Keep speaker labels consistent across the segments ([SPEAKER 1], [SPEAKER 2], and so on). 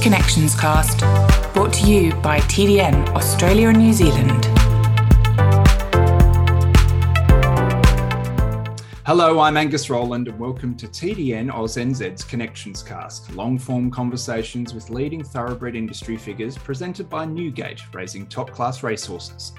[SPEAKER 1] Connections Cast, brought to you by TDN Australia and New Zealand.
[SPEAKER 2] Hello, I'm Angus Rowland, and welcome to TDN AusNZ's Connections Cast, long form conversations with leading thoroughbred industry figures presented by Newgate, raising top class racehorses.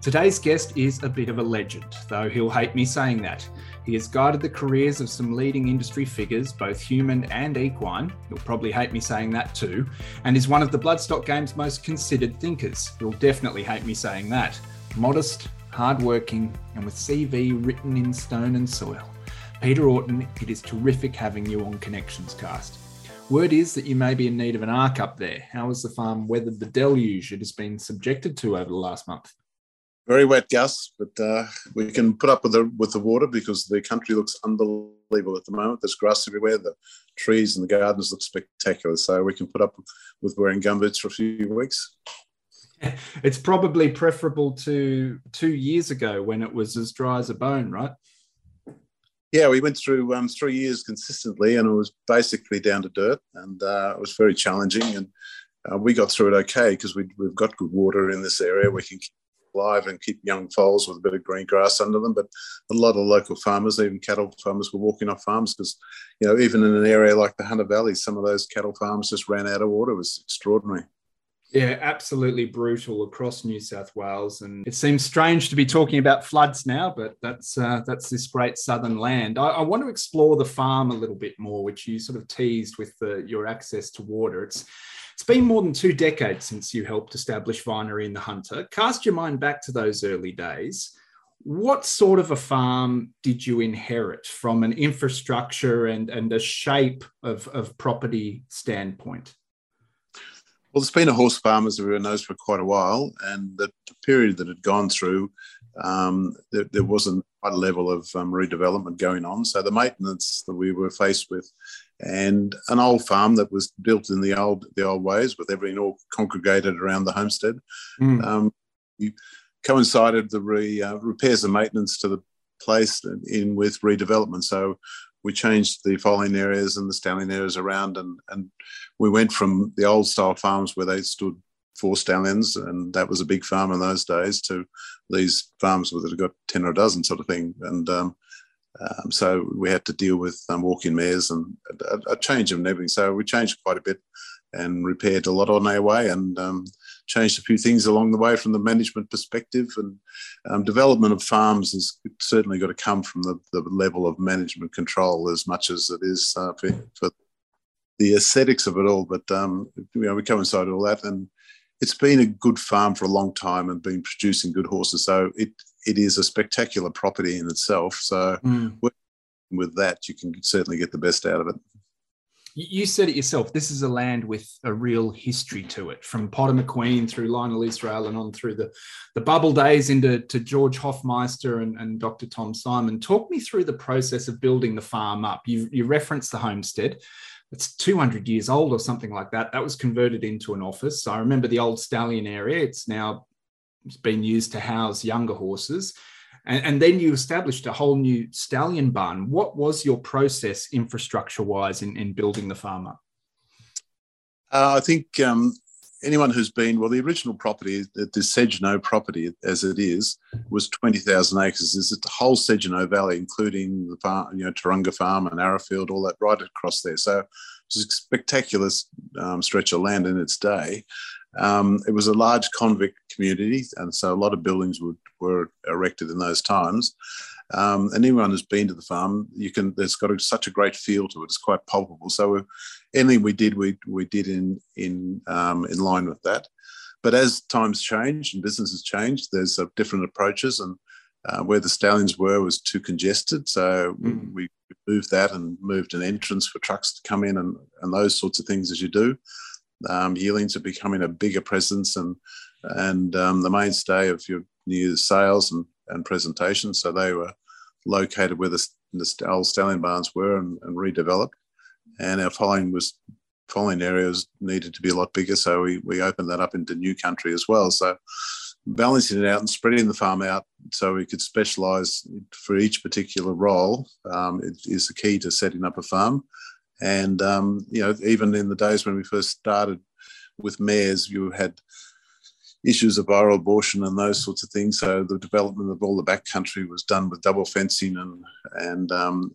[SPEAKER 2] Today's guest is a bit of a legend, though he'll hate me saying that. He has guided the careers of some leading industry figures, both human and equine. He'll probably hate me saying that too, and is one of the Bloodstock Game's most considered thinkers. He'll definitely hate me saying that. Modest, hardworking, and with CV written in stone and soil. Peter Orton, it is terrific having you on Connections Cast. Word is that you may be in need of an arc up there. How has the farm weathered the deluge it has been subjected to over the last month?
[SPEAKER 3] very wet, Gus, but uh, we can put up with the with the water because the country looks unbelievable at the moment. There's grass everywhere. The trees and the gardens look spectacular. So we can put up with wearing gumboots for a few weeks.
[SPEAKER 2] It's probably preferable to two years ago when it was as dry as a bone, right?
[SPEAKER 3] Yeah, we went through um, three years consistently, and it was basically down to dirt, and uh, it was very challenging. And uh, we got through it okay because we, we've got good water in this area. We can keep live and keep young foals with a bit of green grass under them. But a lot of local farmers, even cattle farmers, were walking off farms because, you know, even in an area like the Hunter Valley, some of those cattle farms just ran out of water. It was extraordinary.
[SPEAKER 2] Yeah, absolutely brutal across New South Wales, and it seems strange to be talking about floods now, but that's uh, that's this great southern land. I, I, want to explore the farm a little bit more, which you sort of teased with the, your access to water. It's it's been more than two decades since you helped establish Vinery in the Hunter. Cast your mind back to those early days. What sort of a farm did you inherit from an infrastructure and, and a shape of, of property standpoint?
[SPEAKER 3] Well, it's been a horse farm, as everyone knows, for quite a while. And the, the period that had gone through, um, there, there, wasn't quite a level of um, redevelopment going on. So the maintenance that we were faced with, and an old farm that was built in the old the old ways, with everything all congregated around the homestead, mm. um, coincided the re, uh, repairs and maintenance to the place in with redevelopment. So we changed the foaling areas and the stallion areas around, and and we went from the old style farms where they stood four stallions, and that was a big farm in those days, to these farms that have got 10 or a dozen sort of thing. And um, um, so we had to deal with um, walking mares and a, a, change of everything. So we changed quite a bit and repaired a lot on our way and um, changed a few things along the way from the management perspective. And um, development of farms has certainly got to come from the, the level of management control as much as it is uh, for, for the aesthetics of it all. But um, you know, we coincide all that, and it's been a good farm for a long time and been producing good horses. So it it is a spectacular property in itself. So mm. with that, you can certainly get the best out of it.
[SPEAKER 2] You said it yourself. This is a land with a real history to it, from Potter Macqueen through Lionel Israel and on through the, the bubble days into to George Hoffmeister and, and Dr. Tom Simon. Talk me through the process of building the farm up. You, you referenced the homestead it's 200 years old or something like that. That was converted into an office. So I remember the old stallion area. It's now it's been used to house younger horses. And, and, then you established a whole new stallion barn. What was your process infrastructure wise in, in building the farm up?
[SPEAKER 3] Uh, I think um, anyone who's been, well, the original property, the Segenhoe property as it is, was 20,000 acres. It's the whole Segenhoe Valley, including the farm, you know, Taronga Farm and Arrowfield, all that right across there. So it's a spectacular um, stretch of land in its day. Um, it was a large convict community, and so a lot of buildings would, were erected in those times. Um, and anyone who's been to the farm, you can. There's got a, such a great feel to it. It's quite palpable. So anything we did, we we did in in um, in line with that. But as times change and businesses change, there's uh, different approaches. And uh, where the stallions were was too congested, so mm. we moved that and moved an entrance for trucks to come in and and those sorts of things as you do. Um, yearlings are becoming a bigger presence and and um, the mainstay of your New sales and, and presentations. So they were located where the, the old stallion barns were and, and redeveloped. And our following was following areas needed to be a lot bigger, so we, we opened that up into new country as well. So balancing it out and spreading the farm out so we could specialise for each particular role um, is the key to setting up a farm. And um, you know, even in the days when we first started with mares, you had issues of viral abortion and those sorts of things. So the development of all the backcountry was done with double fencing and and um,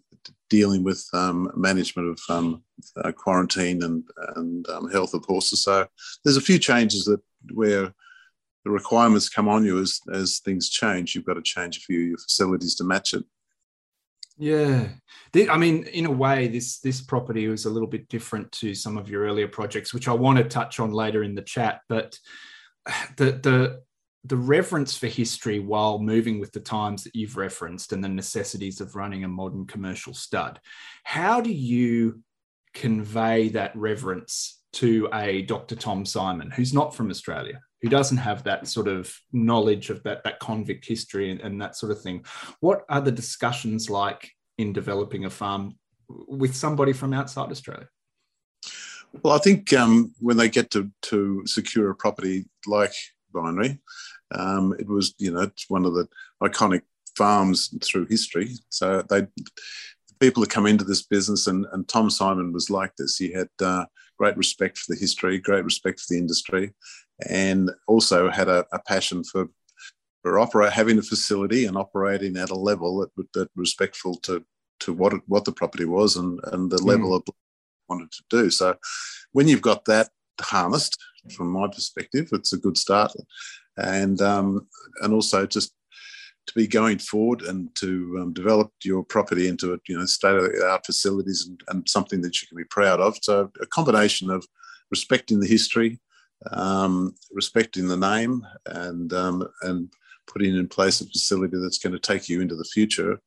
[SPEAKER 3] dealing with um, management of um, uh, quarantine and and um, health of horses. So there's a few changes that where the requirements come on you as as things change. You've got to change a few of your facilities to match it.
[SPEAKER 2] Yeah, I mean, in a way, this this property was a little bit different to some of your earlier projects, which I want to touch on later in the chat. But the the the reverence for history while moving with the times that you've referenced and the necessities of running a modern commercial stud. How do you convey that reverence to a Dr. Tom Simon who's not from Australia, who doesn't have that sort of knowledge of that, that convict history and, and that sort of thing? What are the discussions like in developing a farm with somebody from outside Australia?
[SPEAKER 3] Well, I think um, when they get to, to secure a property like Vinery, um, it was, you know, it's one of the iconic farms through history. So they, people that come into this business, and, and Tom Simon was like this. He had uh, great respect for the history, great respect for the industry, and also had a, a passion for for operate having a facility and operating at a level that that respectful to to what it, what the property was and and the mm. level of wanted to do. So when you've got that harnessed, from my perspective, it's a good start and um, and also just to be going forward and to um, develop your property into a you know state of the art facilities and, and, something that you can be proud of. So a combination of respecting the history, um, respecting the name, and um, and putting in place a facility that's going to take you into the future.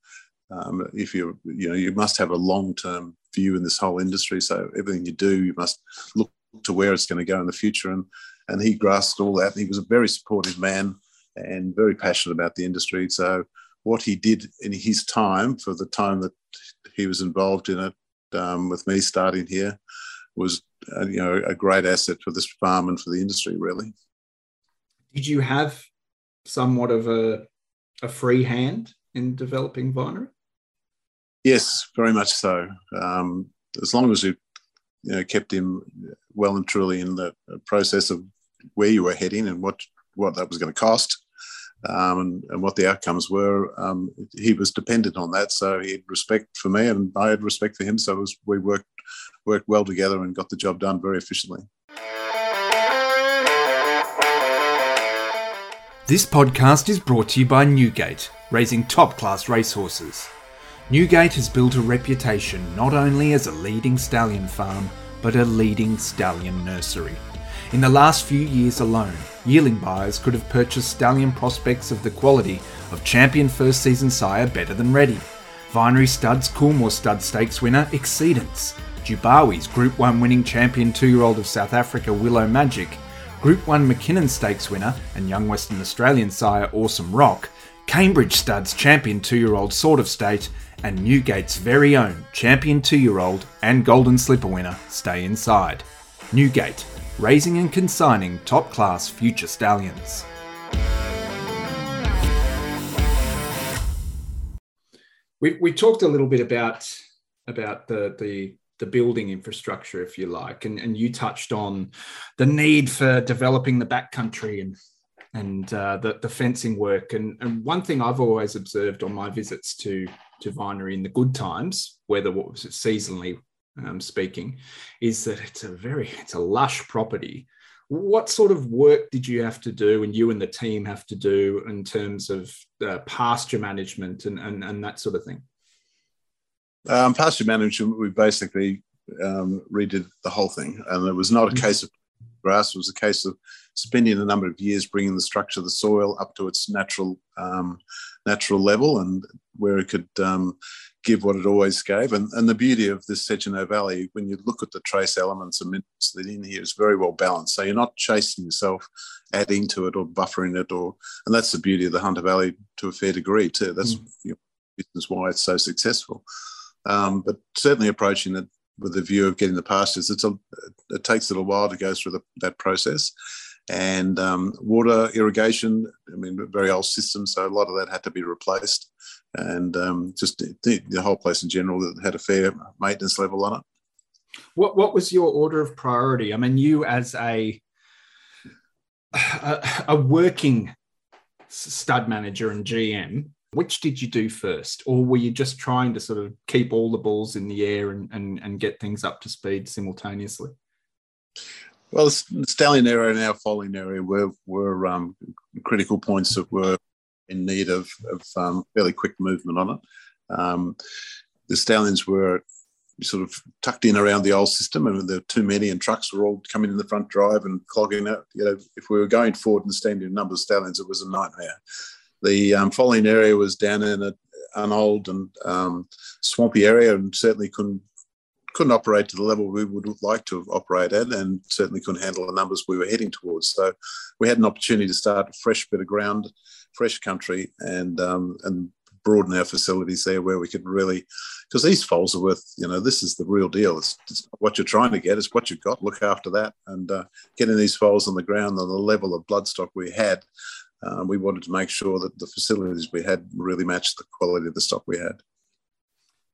[SPEAKER 3] Um, if you you know you must have a long term view in this whole industry. So everything you do, you must look to where it's going to go in the future and and he grasped all that. He was a very supportive man and very passionate about the industry. So what he did in his time, for the time that he was involved in it, um, with me starting here, was uh, you know a great asset for this farm and for the industry. Really.
[SPEAKER 2] Did you have somewhat of a a free hand in developing Vinery?
[SPEAKER 3] Yes, very much so. Um, as long as you, you know, kept him well and truly in the process of where you were heading and what what that was going to cost, um, and, and, what the outcomes were. Um, he was dependent on that, so he had respect for me, and I had respect for him. So was, we worked worked well together and got the job done very efficiently.
[SPEAKER 2] This podcast is brought to you by Newgate, raising top class racehorses. Newgate has built a reputation not only as a leading stallion farm, but a leading stallion nursery. In the last few years alone, yearling buyers could have purchased stallion prospects of the quality of champion first season sire Better Than Ready, Vinery Studs Coolmore Stud Stakes winner Exceedance, Dubawi's Group 1 winning champion 2 year old of South Africa Willow Magic, Group 1 Mackinnon Stakes winner and young Western Australian sire Awesome Rock, Cambridge Studs champion 2 year old Sword of State, and Newgate's very own champion 2 year old and Golden Slipper winner Stay Inside. Newgate, raising and consigning top class future stallions. We, we talked a little bit about about the, the the building infrastructure, if you like, and, and you touched on the need for developing the backcountry and and uh, the, the fencing work. And, and one thing I've always observed on my visits to to Vinery in the good times, whether what was it seasonally um, speaking, is that it's a very it's a lush property. What sort of work did you have to do, and you and the team have to do in terms of uh, pasture management and, and and that sort of thing?
[SPEAKER 3] Um, pasture management, we basically um, redid the whole thing, and it was not a mm-hmm. case of grass. It was a case of spending a number of years bringing the structure of the soil up to its natural um, natural level and where it could um, give what it always gave. And, and the beauty of this Segenhoe Valley, when you look at the trace elements and minerals that in here, is very well balanced. So you're not chasing yourself, adding to it or buffering it, or and that's the beauty of the Hunter Valley to a fair degree too. That's mm. you know, why it's so successful. Um, but certainly approaching it with the view of getting the pastures, it's a, it takes a little while to go through the, that process. And um, water irrigation. I mean, very old system, so a lot of that had to be replaced, and um, just the, the, whole place in general that had a fair maintenance level on it.
[SPEAKER 2] What What was your order of priority? I mean, you as a a, a working stud manager and GM, which did you do first? Or were you just trying to sort of keep all the balls in the air and, and, and get things up to speed simultaneously?
[SPEAKER 3] Well, the stallion area and our foaling area were, were um, critical points that were in need of, of um, fairly quick movement on it. Um, the stallions were sort of tucked in around the old system, and there were too many, and trucks were all coming in the front drive and clogging up. You know, if we were going forward and standing in number of stallions, it was a nightmare. The um, foaling area was down in a, an old and um, swampy area, and certainly couldn't couldn't operate to the level we would like to operate at, and certainly couldn't handle the numbers we were heading towards. So, we had an opportunity to start a fresh bit of ground, fresh country, and um, and broaden our facilities there where we could really, because these foals are worth, you know, this is the real deal. It's, it's what you're trying to get, it's what you've got. Look after that. And uh, getting these foals on the ground on the level of bloodstock we had, uh, we wanted to make sure that the facilities we had really matched the quality of the stock we had.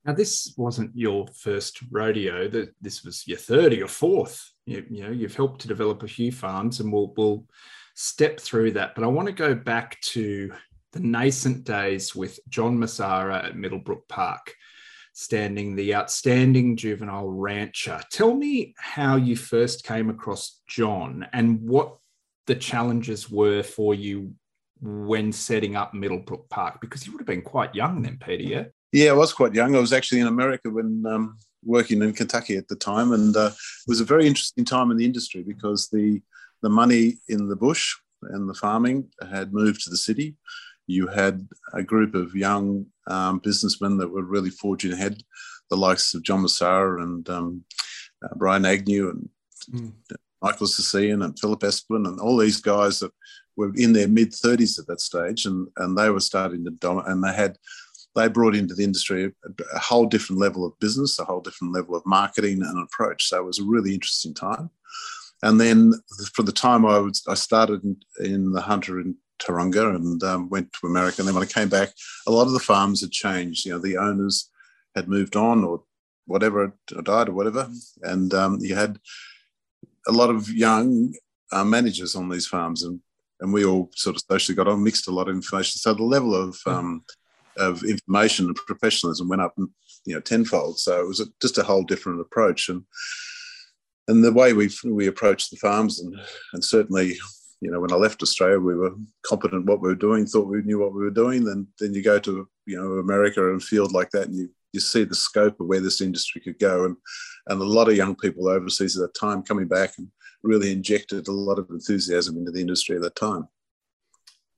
[SPEAKER 2] Now, this wasn't your first rodeo. That this was your third or your fourth. You, you, know, you've helped to develop a few farms, and we'll we'll step through that. But I want to go back to the nascent days with John Messara at Middlebrook Park, standing the outstanding juvenile rancher. Tell me how you first came across John and what the challenges were for you when setting up Middlebrook Park, because you would have been quite young then, Peter, yeah?
[SPEAKER 3] Yeah, I was quite young. I was actually in America when um, working in Kentucky at the time, and uh, it was a very interesting time in the industry because the the money in the bush and the farming had moved to the city you had a group of young um, businessmen that were really forging ahead, the likes of John Messara and um, uh, Brian Agnew and mm. Michael Sicilian and Philip Esplin and all these guys that were in their mid 30s at that stage, and and they were starting to dominate, and they had they brought into the industry a, a, whole different level of business, a whole different level of marketing and approach. So it was a really interesting time. And then for the time I was, I started in, in the hunter and Taronga and um, went to America. And then when I came back, a lot of the farms had changed. You know, the owners had moved on or whatever, or died or whatever. And um, you had a lot of young uh, managers on these farms. And, and we all sort of socially got on, mixed a lot of information. So the level of, um, of information and professionalism went up, you know, tenfold. So it was a, just a whole different approach. And and the way we we approached the farms and and certainly you know, when I left Australia, we were competent what we were doing, thought we knew what we were doing. Then, then you go to you know America and field like that, and you you see the scope of where this industry could go, and and a lot of young people overseas at that time coming back and really injected a lot of enthusiasm into the industry at that time.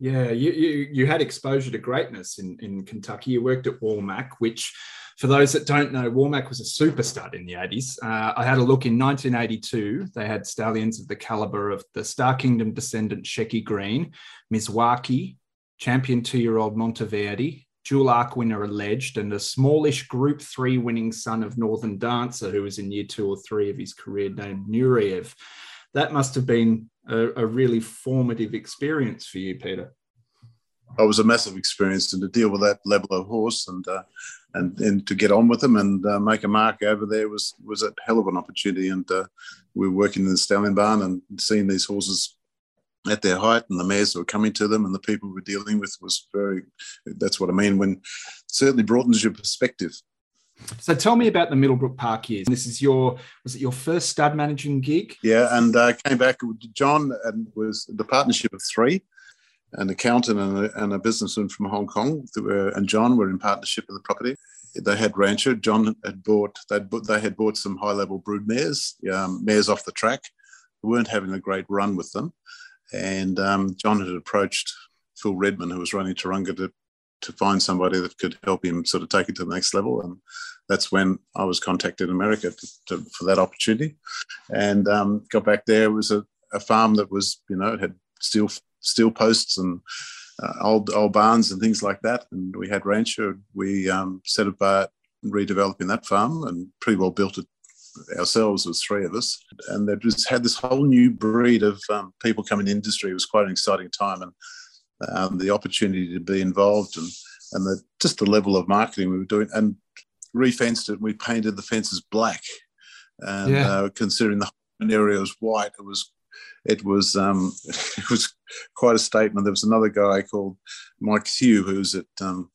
[SPEAKER 2] Yeah, you, you, you had exposure to greatness in, in Kentucky. You worked at Walmac, which for those that don't know, Walmac was a super stud in the 80s. Uh, I had a look in 1982. They had stallions of the caliber of the Star Kingdom descendant Shecky Green, Miswaki, champion two year old Monteverdi, dual arc winner alleged, and a smallish Group 3 winning son of Northern Dancer, who was in year two or three of his career, named Nureyev. That must have been a, a really formative experience for you, Peter.
[SPEAKER 3] It was a massive experience and to deal with that level of horse and uh, and and to get on with them and uh, make a mark over there was was a hell of an opportunity. And uh, we were working in the stallion barn and seeing these horses at their height and the mares that were coming to them and the people we were dealing with was very. That's what I mean when certainly broadens your perspective.
[SPEAKER 2] So tell me about the Middlebrook Park years. This is your was it your first stud managing gig?
[SPEAKER 3] Yeah, and uh, came back with John and was the partnership of three, an accountant and a, and a businessman from Hong Kong, were, and John were in partnership with the property. They had rancher. John had bought they they had bought some high level brood mares, um, mares off the track. Weren't having a great run with them, and um, John had approached Phil Redman, who was running Taronga, to to find somebody that could help him sort of take it to the next level. And that's when I was contacted in America to, to, for that opportunity, and um, got back there. It was a, a, farm that was, you know, it had steel steel posts and uh, old old barns and things like that. And we had rancher. We um, set about redeveloping that farm and pretty well built it ourselves was three of us, and they just had this whole new breed of um, people coming in industry. It was quite an exciting time, and um, the opportunity to be involved and and the, just the level of marketing we were doing and refenced it. And we painted the fences black, and yeah. uh, considering the area was white, it was it was um, it was quite a statement. There was another guy called Mike Hugh who was at um,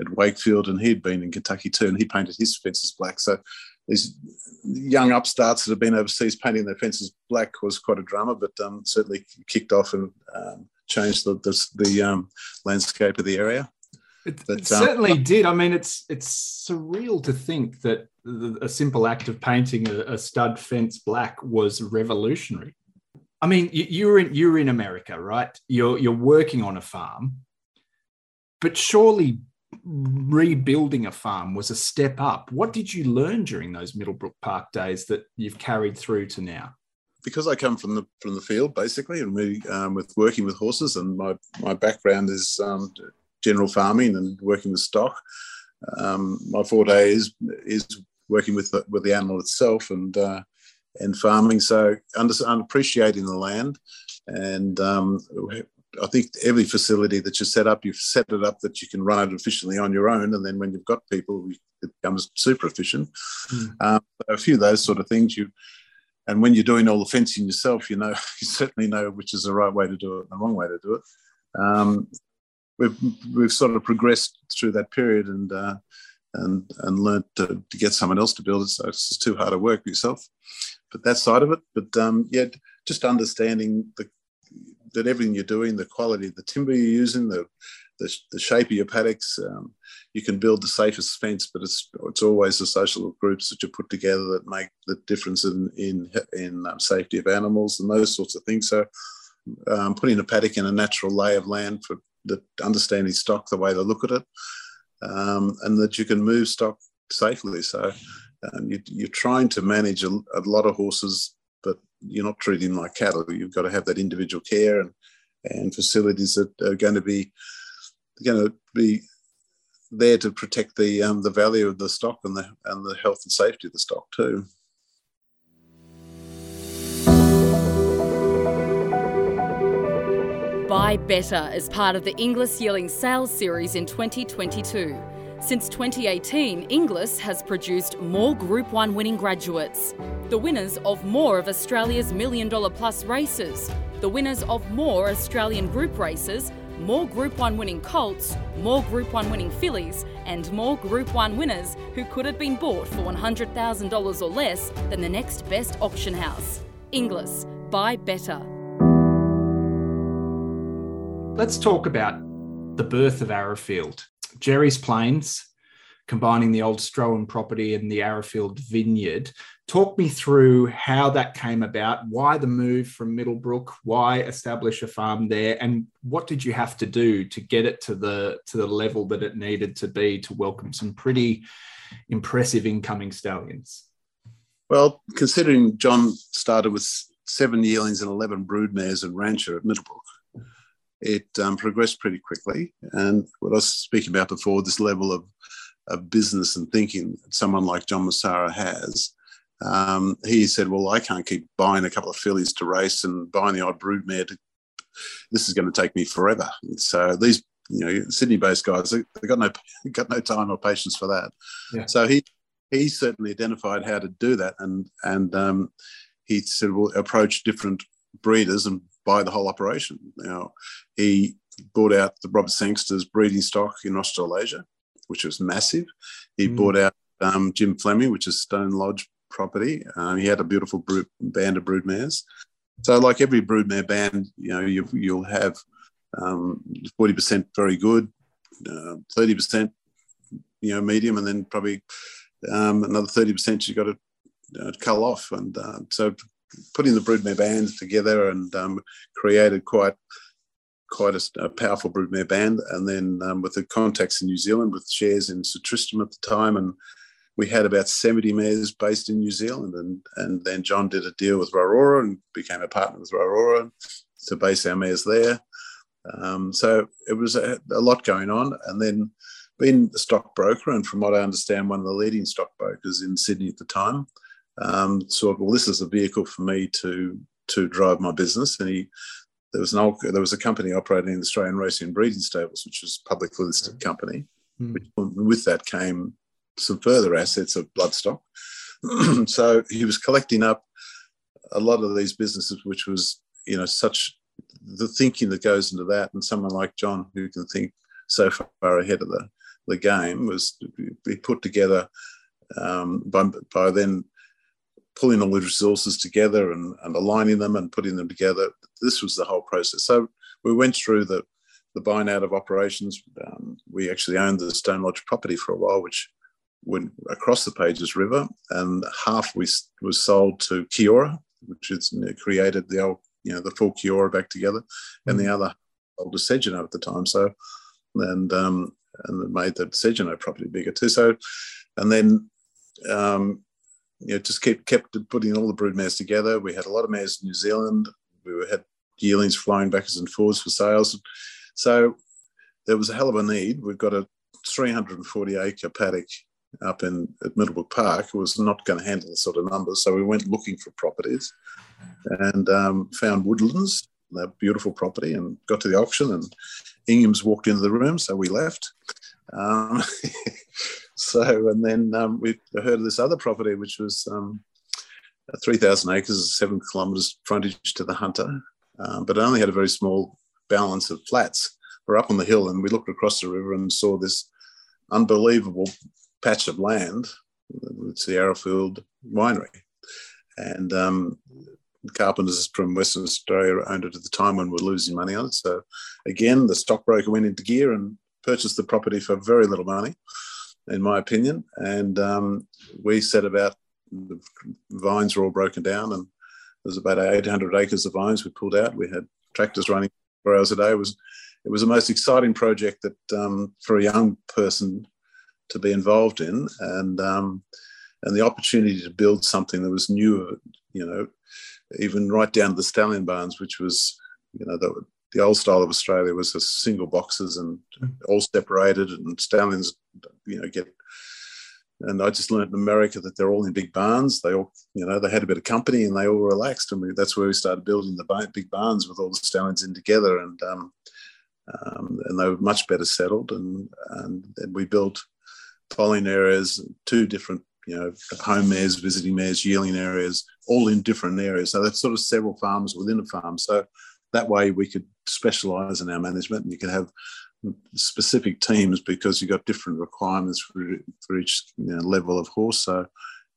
[SPEAKER 3] at Wakefield, and he'd been in Kentucky too, and he painted his fences black. So these young upstarts that have been overseas painting their fences black was quite a drama, but um, certainly kicked off and um, changed the the, the um, landscape of the area.
[SPEAKER 2] It, but, it certainly um, did. I mean, it's it's surreal to think that the, a simple act of painting a, a, stud fence black was revolutionary. I mean, you, you're in you're in America, right? You're you're working on a farm, but surely rebuilding a farm was a step up. What did you learn during those Middlebrook Park days that you've carried through to now?
[SPEAKER 3] Because I come from the from the field basically, and we um, with working with horses, and my my background is um, general farming and working with stock. Um, my forte is is working with the, with the animal itself and uh, and farming. So under, appreciating the land, and um, I think every facility that you set up, you've set it up that you can run it efficiently on your own, and then when you've got people, it becomes super efficient. Mm. Um, a few of those sort of things you. And when you're doing all the fencing yourself, you know you certainly know which is the right way to do it and the wrong way to do it. Um, we've we've sort of progressed through that period and uh, and and learned to, to, get someone else to build it. So it's just too hard to work yourself. But that side of it, but um, yeah, just understanding the that everything you're doing, the quality of the timber you're using, the the, the shape of your paddocks, um, you can build the safest fence, but it's it's always the social groups that you put together that make the difference in in in um, safety of animals and those sorts of things. So. Um, putting a paddock in a natural lay of land for the understanding stock the way they look at it, um, and that you can move stock safely. So um, you, are trying to manage a, a, lot of horses, but you're not treating like cattle. You've got to have that individual care and and facilities that are going to be going to be there to protect the um, the value of the stock and the and the health and safety of the stock too.
[SPEAKER 4] Buy Better as part of the Inglis Yearling Sales Series in 2022. Since 2018, Inglis has produced more Group 1 winning graduates, the winners of more of Australia's million dollar plus races, the winners of more Australian group races, more Group 1 winning colts, more Group 1 winning fillies, and more Group 1 winners who could have been bought for $100,000 or less than the next best auction house. Inglis, buy better.
[SPEAKER 2] Let's talk about the birth of Arrowfield. Jerry's Plains, combining the old Strowan property and the Arrowfield vineyard. Talk me through how that came about, why the move from Middlebrook, why establish a farm there, and what did you have to do to get it to the to the level that it needed to be to welcome some pretty impressive incoming stallions?
[SPEAKER 3] Well, considering John started with seven yearlings and 11 broodmares and rancher at Middlebrook, it um, progressed pretty quickly. And what I was speaking about before, this level of, of business and thinking that someone like John Messara has, um, he said, Well, I can't keep buying a couple of fillies to race and buying the odd broodmare. To, this is going to take me forever. So these, you know, Sydney-based guys, they, have got no got no time or patience for that. Yeah. So he he certainly identified how to do that, and and um, he said, "Well, approach different breeders and buy the whole operation. Now, he bought out the Robert Sangster's breeding stock in Australasia, which was massive. He mm. bought out um, Jim Fleming, which is Stone Lodge property. Um, he had a beautiful brood, band of broodmares. So, like every broodmare band, you know, you, will have um, 40% very good, uh, 30%, you know, medium, and then probably um, another 30% you've got to uh, cull off. And uh, so putting the broodmare bands together and um, created quite quite a, a, powerful broodmare band. And then um, with the contacts in New Zealand, with shares in Sir Tristram at the time, and we had about 70 mares based in New Zealand. And, and then John did a deal with Rarora and became a partner with Rarora to base our mares there. Um, so it was a, a, lot going on. And then being a stockbroker, and from what I understand, one of the leading stockbrokers in Sydney at the time, um, well, this is a vehicle for me to to drive my business. And he there was an old, there was a company operating in the Australian Racing and Breeding Stables, which was a publicly listed company. Mm. Which, with that came some further assets of bloodstock. so he was collecting up a lot of these businesses, which was you know such the thinking that goes into that, and someone like John who can think so far ahead of the the game was be put together um, by, by then pulling all the resources together and, and aligning them and putting them together. This was the whole process. So we went through the, the buying out of operations. Um, we actually owned the Stone Lodge property for a while, which went across the Pages River, and half we, was sold to Kia-Ora, which has created the old, you know, the full Kia-Ora back together, and the mm. other sold to Segenhoe at the time. So, and um, and made the Segenhoe property bigger too. So, and then um, you know, just kept kept putting all the brood mares together. We had a lot of mares in New Zealand. We had yearlings flying backwards and forwards for sales. So there was a hell of a need. We've got a 340 acre paddock up in at Middlebrook Park. It was not going to handle the sort of numbers. So we went looking for properties and um, found Woodlands, a beautiful property, and got to the auction. And Ingham's walked into the room, so we left. Um, So, and then um, we heard of this other property, which was um, 3,000 acres, seven kilometres frontage to the Hunter, um, but it only had a very small balance of flats. We're up on the hill and we looked across the river and saw this unbelievable patch of land. It's the Arrowfield Winery. And um, carpenters from Western Australia owned it at the time when we were losing money on it. So again, the stockbroker went into gear and purchased the property for very little money in my opinion. And um, we set about the vines were all broken down, and there's about 800 acres of vines we pulled out. We had tractors running four hours a day. It was it was the most exciting project that um, for a young person to be involved in, and um, and the opportunity to build something that was new, you know, even right down to the stallion barns, which was you know the, the old style of Australia was a single boxes and all separated, and stallions, you know, get. And I just learned in America that they're all in big barns. They all, you know, they had a bit of company and they all relaxed, and we, that's where we started building the big barns with all the stallions in together, and um, um, and they were much better settled. And and we built foaling areas, two different you know, home mares, visiting mares, yearling areas, all in different areas. So that's sort of several farms within a farm. So that way we could specialize in our management and you can have specific teams because you've got different requirements for, for each you know, level of horse. So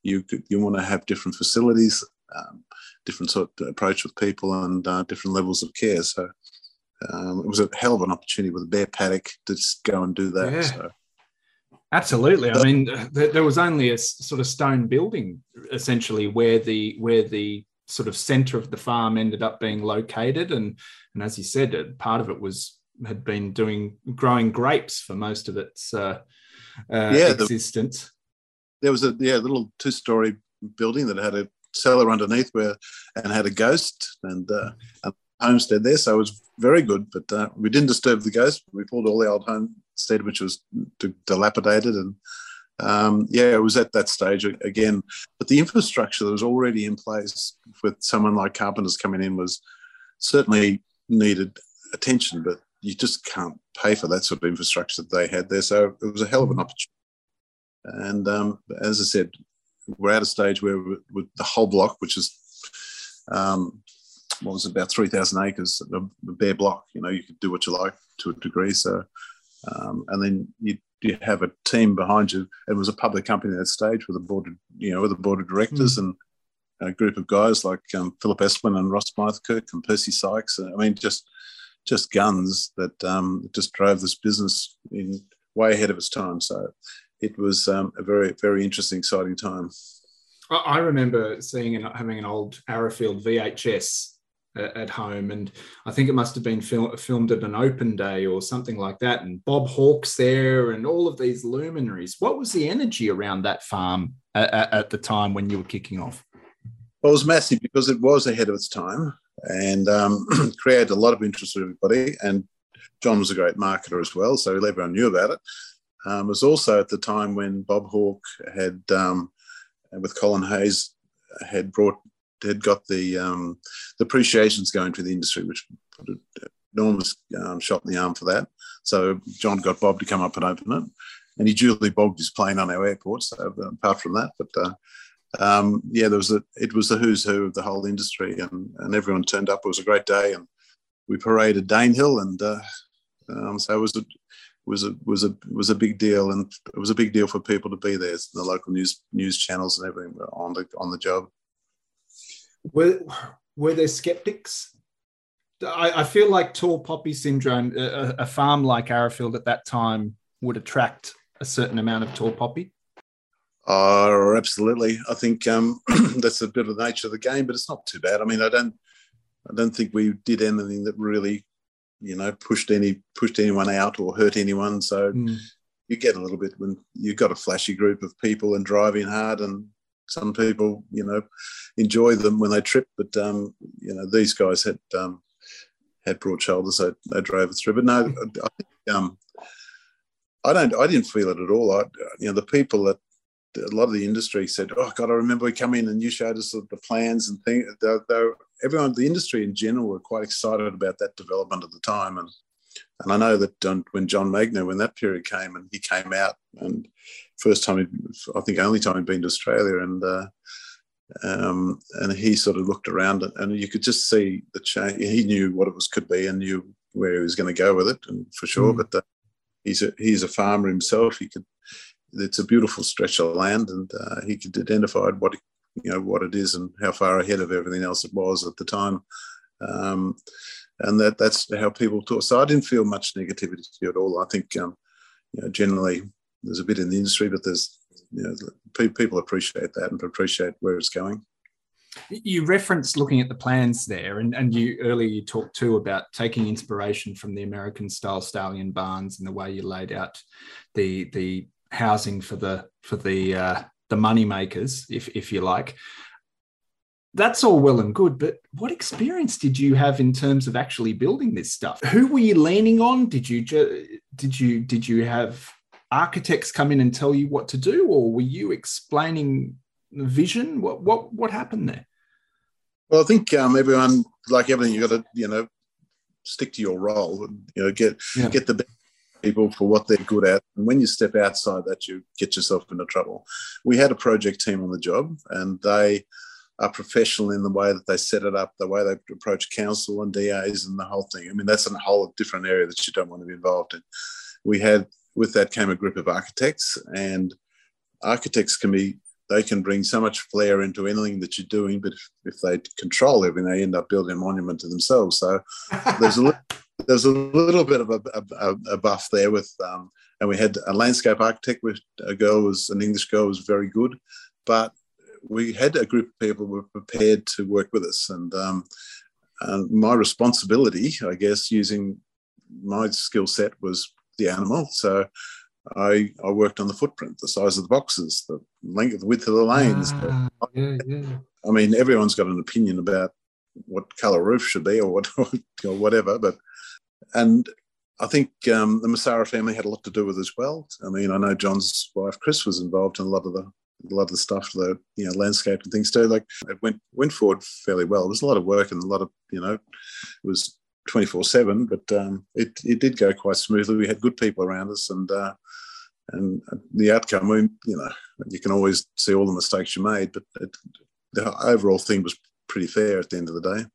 [SPEAKER 3] you could, you want to have different facilities, um, different sort of approach with people, and uh, different levels of care. So um, it was a hell of an opportunity with a bare paddock to just go and do that.
[SPEAKER 2] Yeah.
[SPEAKER 3] So.
[SPEAKER 2] Absolutely. I mean, there was only a sort of stone building essentially where the where the sort of center of the farm ended up being located. And, and as you said, part of it was had been doing growing grapes for most of its uh, uh, yeah, existence. The,
[SPEAKER 3] there was a yeah little two story building that had a cellar underneath where and had a ghost and uh, a homestead there, so it was very good. But uh, we didn't disturb the ghost. We pulled all the old homestead, which was dilapidated, and um, yeah, it was at that stage again. But the infrastructure that was already in place with someone like Carpenters coming in was certainly needed attention, but you just can't pay for that sort of infrastructure that they had there. So it was a hell of an opportunity. And um, as I said, we're at a stage where with the whole block, which is um, what was it, about 3,000 acres, a bare block, you know, you could do what you like to a degree. So, um, and then you you have a team behind you. It was a public company at that stage with a board, of, you know, with a board of directors mm. and a group of guys like um, Philip Espin and Ross Smyth-Kirk and Percy Sykes. I mean, just just guns that um, just drove this business in way ahead of its time. So it was um, a very very interesting, exciting time.
[SPEAKER 2] I remember seeing and having an old Arrowfield VHS at home, and I think it must have been fil- filmed at an open day or something like that. And Bob Hawke's there, and all of these luminaries. What was the energy around that farm at, at the time when you were kicking off?
[SPEAKER 3] Well, it was massive because it was ahead of its time and um, created a lot of interest for everybody. And John was a great marketer as well, so everyone knew about it. Um, it was also at the time when Bob Hawke had, um, with Colin Hayes, had brought had got the um, the appreciations going to the industry, which put an enormous um, shot in the arm for that. So John got Bob to come up and open it, and he duly bogged his plane on our airport. So apart from that, but uh, um, yeah, there was a it was the who's who of the whole industry, and and everyone turned up. It was a great day, and we paraded Danehill, and uh, um, so it was a was a was a was a big deal, and it was a big deal for people to be there. The local news news channels and everything were on the on the job.
[SPEAKER 2] Were were there skeptics? I, I feel like tall poppy syndrome, a, a farm like Arrowfield at that time would attract a certain amount of tall poppy.
[SPEAKER 3] Oh, absolutely. I think um, that's a bit of the nature of the game, but it's not too bad. I mean, I don't, I don't think we did anything that really, you know, pushed any pushed anyone out or hurt anyone. So mm. you get a little bit when you've got a flashy group of people and driving hard, and some people, you know, enjoy them when they trip. But um, you know, these guys had um, had broad shoulders, so they drove it through. But no, I think um, I don't. I didn't feel it at all. I, you know, the people that a lot of the industry said, "Oh God, I remember we come in and you showed us the plans and things." Though, everyone, the industry in general, were quite excited about that development at the time, and and I know that um, when John Magnier, when that period came, and he came out, and first time, I think only time he'd been to Australia, and uh, um, and he sort of looked around, and you could just see the change. He knew what it was could be, and knew where he was going to go with it, and for sure. Mm. But the, he's a he's a farmer himself. He could it's a beautiful stretch of land, and uh, he could identify what you know what it is and how far ahead of everything else it was at the time. Um, and that that's how people talk. So I didn't feel much negativity at all. I think um, you know generally there's a bit in the industry, but there's you know people appreciate that and appreciate where it's going.
[SPEAKER 2] You referenced looking at the plans there, and, and you earlier you talked too about taking inspiration from the American style stallion barns and the way you laid out the the housing for the for the uh, the money makers, if if you like. That's all well and good, but what experience did you have in terms of actually building this stuff? Who were you leaning on? Did you did you did you have architects come in and tell you what to do, or were you explaining the vision? What what what happened there?
[SPEAKER 3] Well, I think um, everyone, like everything, you got to you know stick to your role. and You know, get yeah. get the best people for what they're good at. And when you step outside that, you get yourself into trouble. We had a project team on the job, and they are professional in the way that they set it up, the way they approach council and DAs and the whole thing. I mean, that's a whole different area that you don't want to be involved in. We had, with that came a group of architects, and architects can be they can bring so much flair into anything that you're doing, but if, if they control everything, they end up building a monument to themselves. So there's a little, there's a little bit of a, a, a buff there with, um, and we had a landscape architect, with a girl was an English girl was very good, but we had a group of people who were prepared to work with us, and, um, and my responsibility, I guess, using my skill set was the animal. So I, I worked on the footprint, the size of the boxes, the length, the width of the lanes. Ah, yeah, yeah. I mean, everyone's got an opinion about what color roof should be or what or whatever, but and I think um, the Messara family had a lot to do with as well. I mean, I know John's wife Chris was involved in a lot of the a lot of the stuff, the you know landscape and things too. Like it went went forward fairly well. There was a lot of work and a lot of you know, it was twenty four seven, but um, it it did go quite smoothly. We had good people around us, and uh, and the outcome, you know, you can always see all the mistakes you made, but it, the overall thing was pretty fair at the end of the day.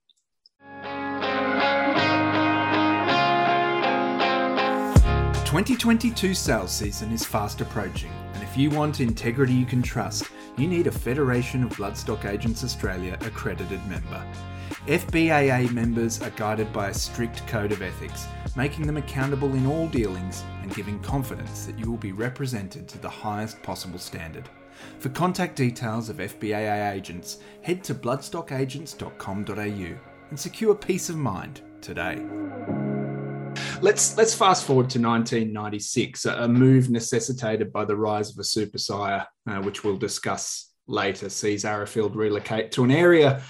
[SPEAKER 2] 2022 sales season is fast approaching, and if you want integrity you can trust, you need a Federation of Bloodstock Agents Australia accredited member. FBAA members are guided by a strict code of ethics, making them accountable in all dealings and giving confidence that you will be represented to the highest possible standard. For contact details of FBAA agents, head to bloodstockagents.com.au and secure peace of mind today. Let's let's fast forward to 1996, a move necessitated by the rise of a super sire, uh, which we'll discuss later, sees Arrowfield relocate to an area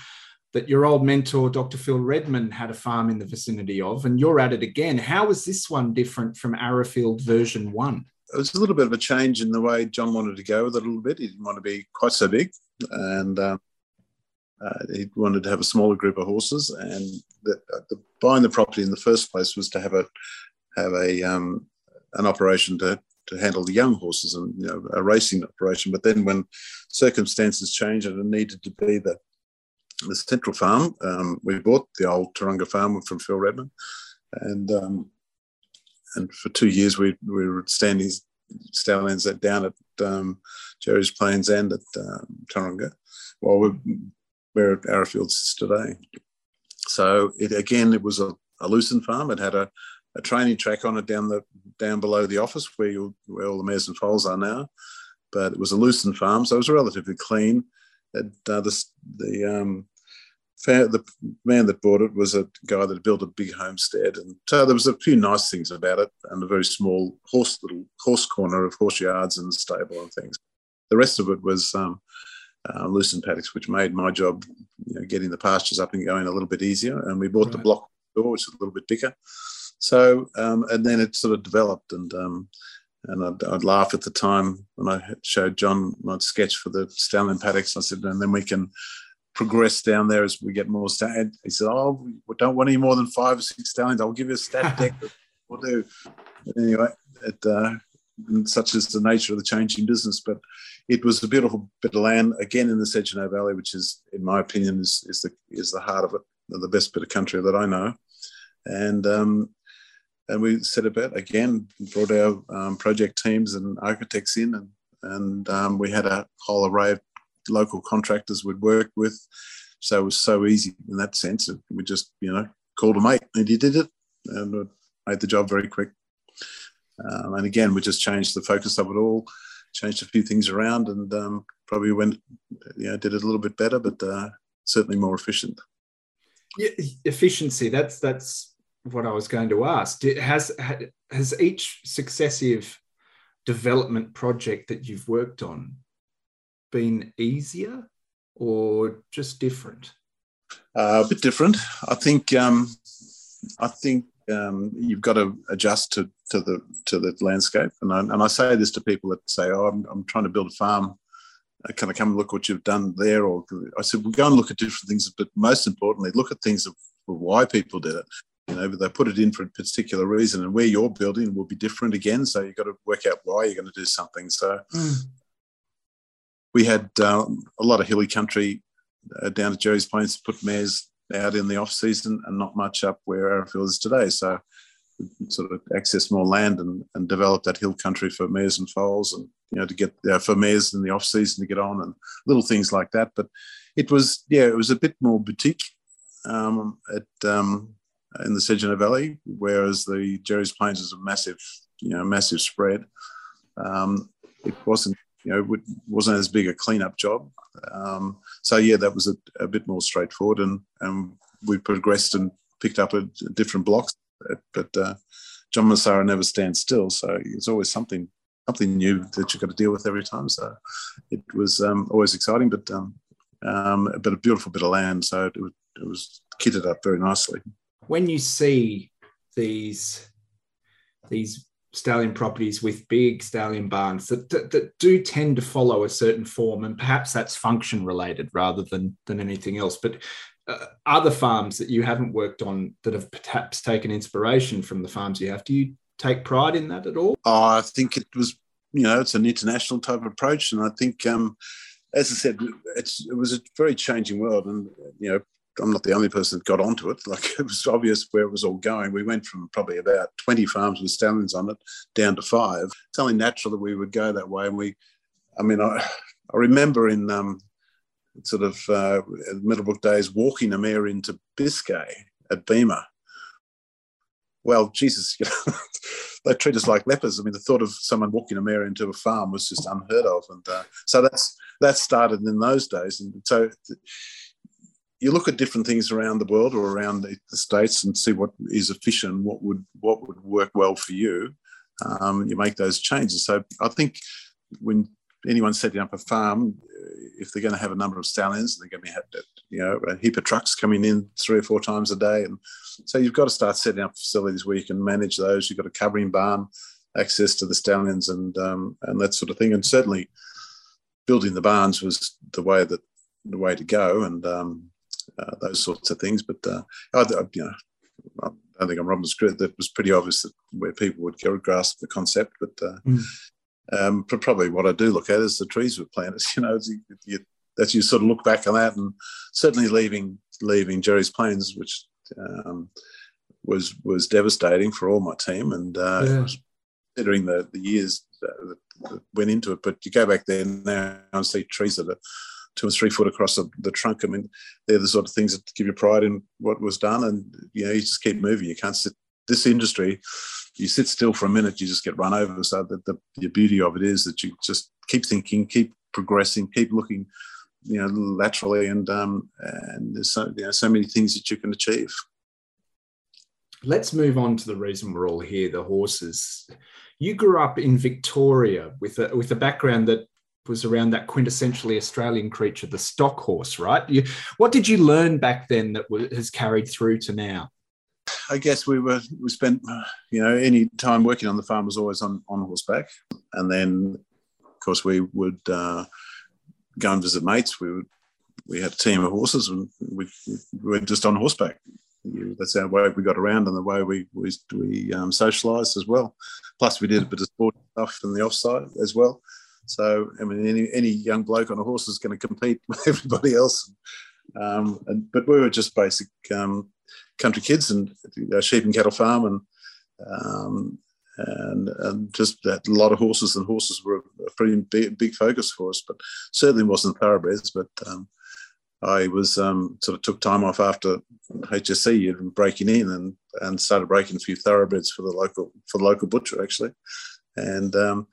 [SPEAKER 2] that your old mentor, Dr. Phil Redman, had a farm in the vicinity of, and you're at it again. How was this one different from Arrowfield version one?
[SPEAKER 3] It was a little bit of a change in the way John wanted to go with it a little bit. He didn't want to be quite so big, and um, uh, he wanted to have a smaller group of horses, and the, the, buying the property in the first place was to have a have a um, an operation to to handle the young horses and you know, a racing operation. But then when circumstances changed and it needed to be the the central farm, um, we bought the old Taronga farm from Phil Redman, and um, and for two years we, we were standing stallions down at um, Jerry's Plains and at um, Taronga, while we're, we're at today. So it again, it was a, a loosened farm. It had a, a training track on it down the down below the office where you, where all the mares and foals are now. But it was a loosened farm, so it was relatively clean. It, uh, the the um, the man that bought it was a guy that built a big homestead, and so there was a few nice things about it, and a very small horse little horse corner of horse yards and stable and things. The rest of it was um, uh, loosened paddocks, which made my job, you know, getting the pastures up and going a little bit easier. And we bought right. the block door, which is a little bit bigger. So, um, and then it sort of developed, and um, and I'd, I'd, laugh at the time when I showed John my sketch for the stallion paddocks. I said, and then we can progress down there as we get more stallions. He said, "Oh, we don't want any more than five or six stallions. I'll give you a stat deck. we'll do." But anyway, it, uh, such is the nature of the changing business. But it was a beautiful bit of land again in the Segenhoe Valley, which is, in my opinion, is, is the is the heart of it, the best bit of country that I know. And um, and we set about again, brought our um, project teams and architects in, and and um, we had a whole array of local contractors we'd worked with. So it was so easy in that sense. We just, you know, called a mate and he did it and made the job very quick. Um, and again, we just changed the focus of it all, changed a few things around and um, probably went, you know, did it a little bit better, but uh, certainly more efficient.
[SPEAKER 2] Yeah, efficiency, that's, that's what I was going to ask. Has, has each successive development project that you've worked on been easier or just different?
[SPEAKER 3] Uh, a bit different. I think. Um, I think um, you've got to adjust to, to the to the landscape, and I, and I say this to people that say, "Oh, I'm, I'm trying to build a farm. Uh, can I come and look what you've done there?" Or I said, "We'll go and look at different things, but most importantly, look at things of, why people did it. You know, but they put it in for a particular reason, and where you're building will be different again. So you've got to work out why you're going to do something. So mm we had uh, a lot of hilly country uh, down at Jerry's Plains to put mares out in the off season and not much up where Arrowfield is today. So sort of access more land and, and develop that hill country for mares and foals and you know to get uh, for mares in the off season to get on and little things like that. But it was yeah it was a bit more boutique um, at um, in the Segenhoe Valley, whereas the Jerry's Plains is a massive you know massive spread. Um, it wasn't you know, it wasn't as big a cleanup job. Um, so yeah, that was a, a, bit more straightforward, and and we progressed and picked up a, a different blocks. But uh, John Messara never stands still, so it's always something something new that you've got to deal with every time. So it was um, always exciting, but um, um, but a beautiful bit of land. So it, it was kitted up very nicely.
[SPEAKER 2] When you see these these stallion properties with big stallion barns that, that, that, do tend to follow a certain form, and perhaps that's function related rather than than anything else. But uh, other farms that you haven't worked on that have perhaps taken inspiration from the farms you have, do you take pride in that at all?
[SPEAKER 3] Oh, I think it was, you know, it's an international type of approach, and I think. Um, as I said, it was a very changing world, and you know, I'm not the only person that got onto it. Like it was obvious where it was all going. We went from probably about 20 farms with stallions on it down to five. It's only natural that we would go that way. And we, I mean, I, I remember in um, sort of uh, Middlebrook days walking a mare into Biscay at Beamer. Well, Jesus, you know, they treat us like lepers. I mean, the thought of someone walking a mare into a farm was just unheard of. And uh, so that's that started in those days. And so you look at different things around the world or around the, the states and see what is efficient, what would what would work well for you. Um, you make those changes. So I think when anyone's setting up a farm, if they're going to have a number of stallions, they're going to have you know a heap of trucks coming in three or four times a day, and so you've got to start setting up facilities where you can manage those. You've got a covering barn, access to the stallions, and um, and that sort of thing. And certainly, building the barns was the way that the way to go, and um, uh, those sorts of things. But uh, I, you know, I don't think I'm Robin's credit. That was pretty obvious that where people would grasp the concept. But uh, mm. Um, probably what I do look at is the trees were planted. You know, you, you, that you sort of look back on that, and certainly leaving leaving Jerry's Plains, which um, was was devastating for all my team, and uh, yeah. considering the the years that, that, went into it. But you go back there now and see trees that are two or three foot across the, the, trunk. I mean, they're the sort of things that give you pride in what was done, and you know you just keep moving. You can't sit. This industry, you sit still for a minute, you just get run over. So the, the, the beauty of it is that you just keep thinking, keep progressing, keep looking you know laterally and um, and there's so you know, so many things that you can achieve.
[SPEAKER 2] Let's move on to the reason we're all here the horses. You grew up in victoria with a with a background that was around that quintessentially australian creature the stock horse right? You, what did you learn back then that has carried through to now
[SPEAKER 3] I guess we were we spent you know any time working on the farm was always on on horseback, and then of course we would uh, go and visit mates. We would, we had a team of horses and we, we went just on horseback. That's our way we got around and the way we we, we um, socialised as well. Plus, we did a bit of sport stuff in the offside as well. So, I mean, any any young bloke on a horse is going to compete with everybody else. Um, and, but we were just basic um, country kids and a sheep and cattle farm, and um, and, and just a lot of horses and horses were a pretty big, big focus for us, but certainly wasn't thoroughbreds. But um, I was um, sort of took time off after HSC and breaking in and, and started breaking a few thoroughbreds for the local for the local butcher actually, and um,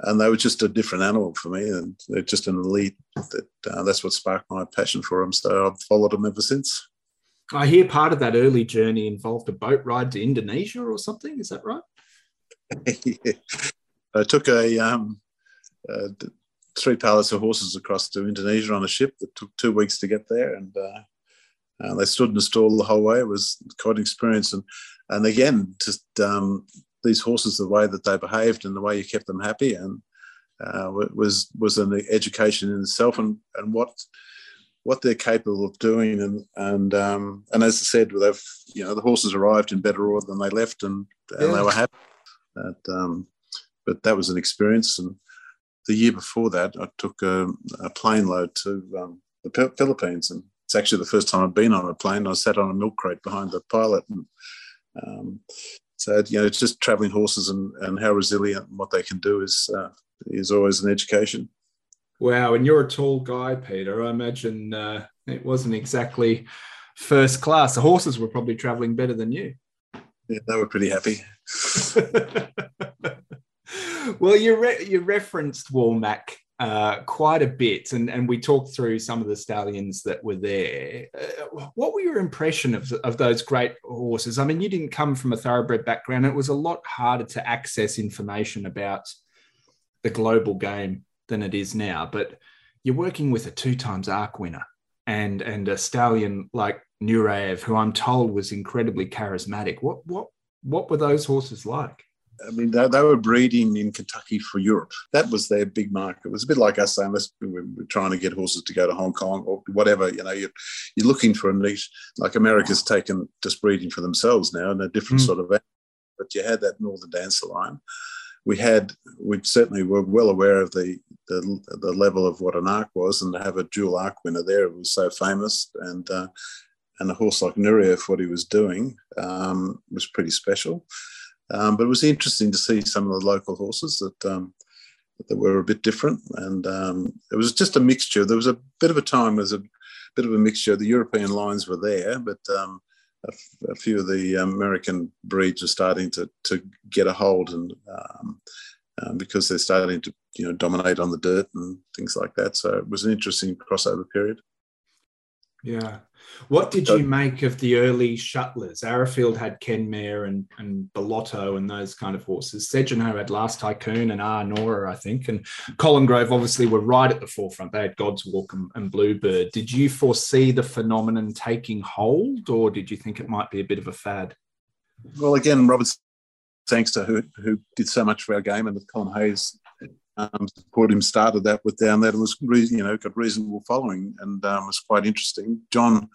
[SPEAKER 3] and they were just a different animal for me, and they're just an elite. That uh, that's what sparked my passion for them. So I've followed them ever since.
[SPEAKER 2] I hear part of that early journey involved a boat ride to Indonesia or something. Is that right?
[SPEAKER 3] I took a um, uh, three pallets of horses across to Indonesia on a ship that took two weeks to get there, and uh, they stood in the stall the whole way. It was quite an experience, and and again, just um, these horses, the way that they behaved and the way you kept them happy, and uh, was was an education in itself, and and what what they're capable of doing, and and um, and as I said, they've you know the horses arrived in better order than they left, and and yeah. they were happy. That, um, but that was an experience. And the year before that, I took a, a plane load to um, the Philippines, and it's actually the first time I've been on a plane. I sat on a milk crate behind the pilot, and um, so you know, it's just traveling horses and, and how resilient and what they can do is uh, is always an education.
[SPEAKER 2] Wow, and you're a tall guy, Peter. I imagine uh, it wasn't exactly first class. The horses were probably traveling better than you.
[SPEAKER 3] Yeah, they were pretty happy.
[SPEAKER 2] well, you re- you referenced Walmac uh, quite a bit, and, and we talked through some of the stallions that were there. Uh, what were your impression of, of those great horses? I mean, you didn't come from a thoroughbred background. It was a lot harder to access information about the global game than it is now, but you're working with a two times ARC winner and and a stallion like Nureyev, who I'm told was incredibly charismatic. What what what were those horses like?
[SPEAKER 3] I mean, they, they, were breeding in Kentucky for Europe. That was their big market. It was a bit like us saying, let's, we're trying to get horses to go to Hong Kong or whatever. You know, you're, you're looking for a niche. Like America's taken just breeding for themselves now in a different mm. sort of. But you had that Northern Dancer line. We had, we certainly were well aware of the, the, the level of what an arc was, and to have a dual arc winner there it was so famous. And uh, and a horse like Nureyev, what he was doing um, was pretty special. Um, but it was interesting to see some of the local horses that um, that were a bit different, and um, it was just a mixture. There was a bit of a time, was a bit of a mixture. The European lines were there, but um, a, few of the American breeds are starting to to get a hold, and um, um, because they're starting to you know dominate on the dirt and things like that. So it was an interesting crossover period.
[SPEAKER 2] Yeah. What did you make of the early shuttlers? Arrowfield had Kenmare and, and Bellotto and those kind of horses. Segenhoe had Last Tycoon and Ah Nora, I think. And Collingrove obviously were right at the forefront. They had Godswalk and, and Bluebird. Did you foresee the phenomenon taking hold or did you think it might be a bit of a fad?
[SPEAKER 3] Well, again, Robert Sangster, who, who did so much for our game, and with Colin Hayes um, support him started that with down there and was you know got reasonable following and um, was quite interesting. John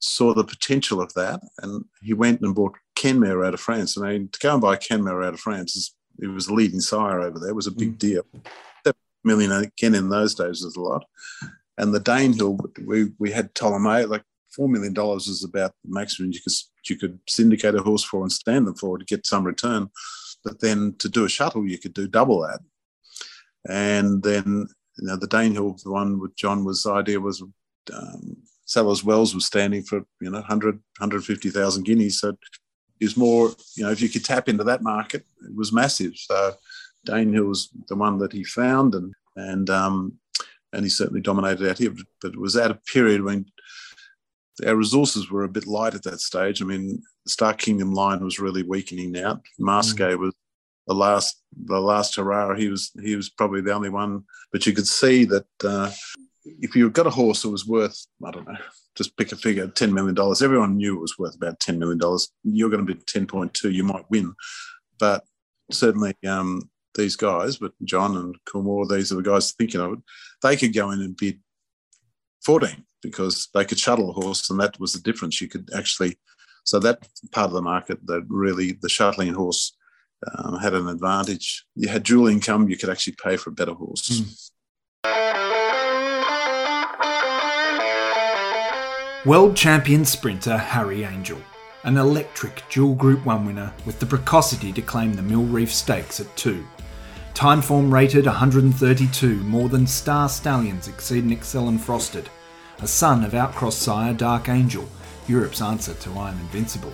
[SPEAKER 3] saw the potential of that and he went and bought Kenmare out of France. And I mean, to go and buy Kenmare out of France is it was a leading sire over there. It was a big mm. deal. That million again in those days was a lot. And the Danehill, we we had Ptolemy, like four million dollars is about the maximum you could you could syndicate a horse for and stand them for to get some return. But then to do a shuttle, you could do double that. And then you know the Danehill, the one with John was idea was um, Sadler's Wells was standing for you know 100 150,000 guineas. So is more, you know, if you could tap into that market, it was massive. So Danehill was the one that he found, and and um, and he certainly dominated out here. But it was at a period when our resources were a bit light at that stage. I mean, the Star Kingdom line was really weakening out. Marscay mm. was the last the last hurrah. He was he was probably the only one. But you could see that uh, if you got a horse that was worth I don't know just pick a figure, $10 million. Everyone knew it was worth about $10 million. You're going to be 10.2, you might win. But certainly um, these guys, but John and Coolmore, these are the guys thinking of it, they could go in and bid 14 because they could shuttle a horse and that was the difference. You could actually, so that part of the market that really the shuttling horse um, had an advantage. You had dual income, you could actually pay for a better horse. Mm.
[SPEAKER 2] World champion sprinter Harry Angel, an electric dual Group 1 winner with the precocity to claim the Mill Reef Stakes at 2. Timeform rated 132, more than star stallions exceed and Excel and Frosted. A son of outcross sire Dark Angel, Europe's answer to I Am Invincible.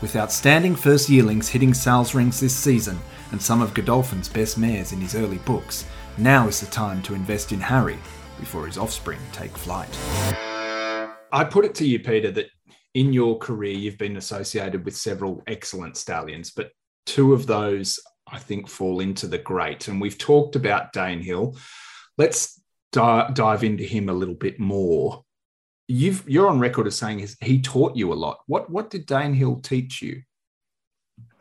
[SPEAKER 2] With outstanding first yearlings hitting sales rings this season and some of Godolphin's best mares in his early books, now is the time to invest in Harry before his offspring take flight. I put it to you, Peter, that in your career you've been associated with several excellent stallions, but two of those I think fall into the great. And we've talked about Danehill. Let's di- dive into him a little bit more. You've you're on record as saying he taught you a lot. What what did Danehill teach you?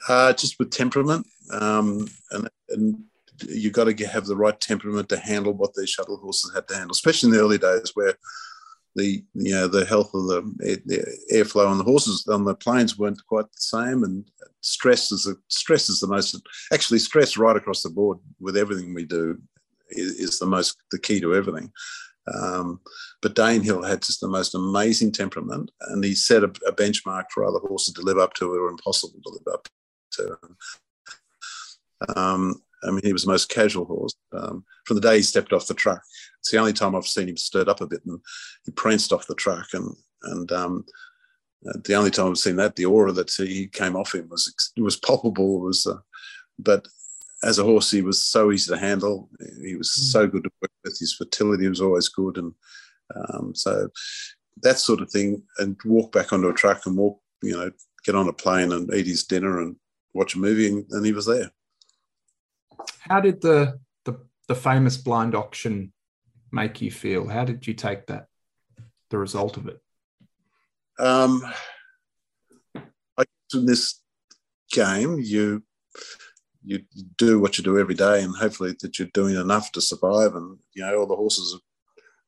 [SPEAKER 3] Uh, just with temperament, um, and, and you got to have the right temperament to handle what these shuttle horses had to handle, especially in the early days where the you know the health of the, the airflow on the horses on the planes weren't quite the same, and stress is the stress is the most actually stress right across the board with everything we do is, is the most the key to everything. Um, but Danehill had just the most amazing temperament, and he set a, a, benchmark for other horses to live up to, or impossible to live up to. Um, I mean, he was the most casual horse um, from the day he stepped off the truck. It's the only time I've seen him stirred up a bit, and he pranced off the truck. And and um, uh, the only time I've seen that, the aura that he came off him was was palpable. Was uh, but as a horse, he was so easy to handle. He was mm. so good to work with. His fertility was always good, and um, so that sort of thing. And walk back onto a truck and walk, you know, get on a plane and eat his dinner and watch a movie, and, and he was there.
[SPEAKER 2] How did the, the the famous blind auction make you feel? How did you take that, the result of it?
[SPEAKER 3] Um, I in this game, you you do what you do every day, and hopefully that you're doing enough to survive. And you know all the horses,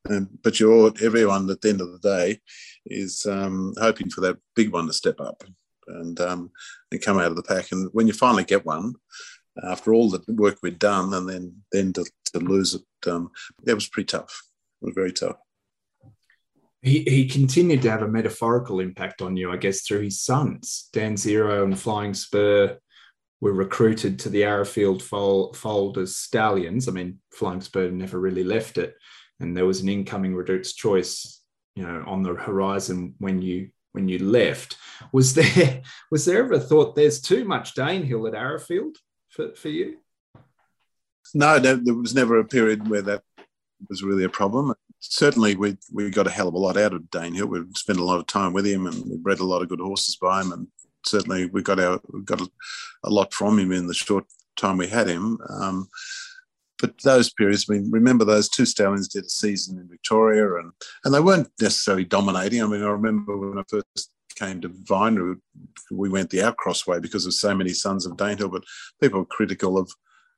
[SPEAKER 3] and but you're everyone at the end of the day is um, hoping for that big one to step up and um, and come out of the pack. And when you finally get one, after all the work we'd done, and then then to, to lose it, um, that was pretty tough. It was very tough.
[SPEAKER 2] He, he continued to have a metaphorical impact on you, I guess, through his sons. Danzero and Flying Spur were recruited to the Arrowfield fold, as stallions. I mean, Flying Spur never really left it, and there was an incoming Reduced choice, you know, on the horizon when you when you left. Was there was there ever thought there's too much Danehill at Arrowfield? for, for you?
[SPEAKER 3] No, there, there was never a period where that was really a problem. Certainly, we we got a hell of a lot out of Danehill. We spent a lot of time with him, and we bred a lot of good horses by him. And certainly, we got our we got a, lot from him in the short time we had him. Um, but those periods, I mean, remember those two stallions did a season in Victoria, and and they weren't necessarily dominating. I mean, I remember when I first came to Vine, we went the outcross way because there's so many sons of Danehill, but people were critical of,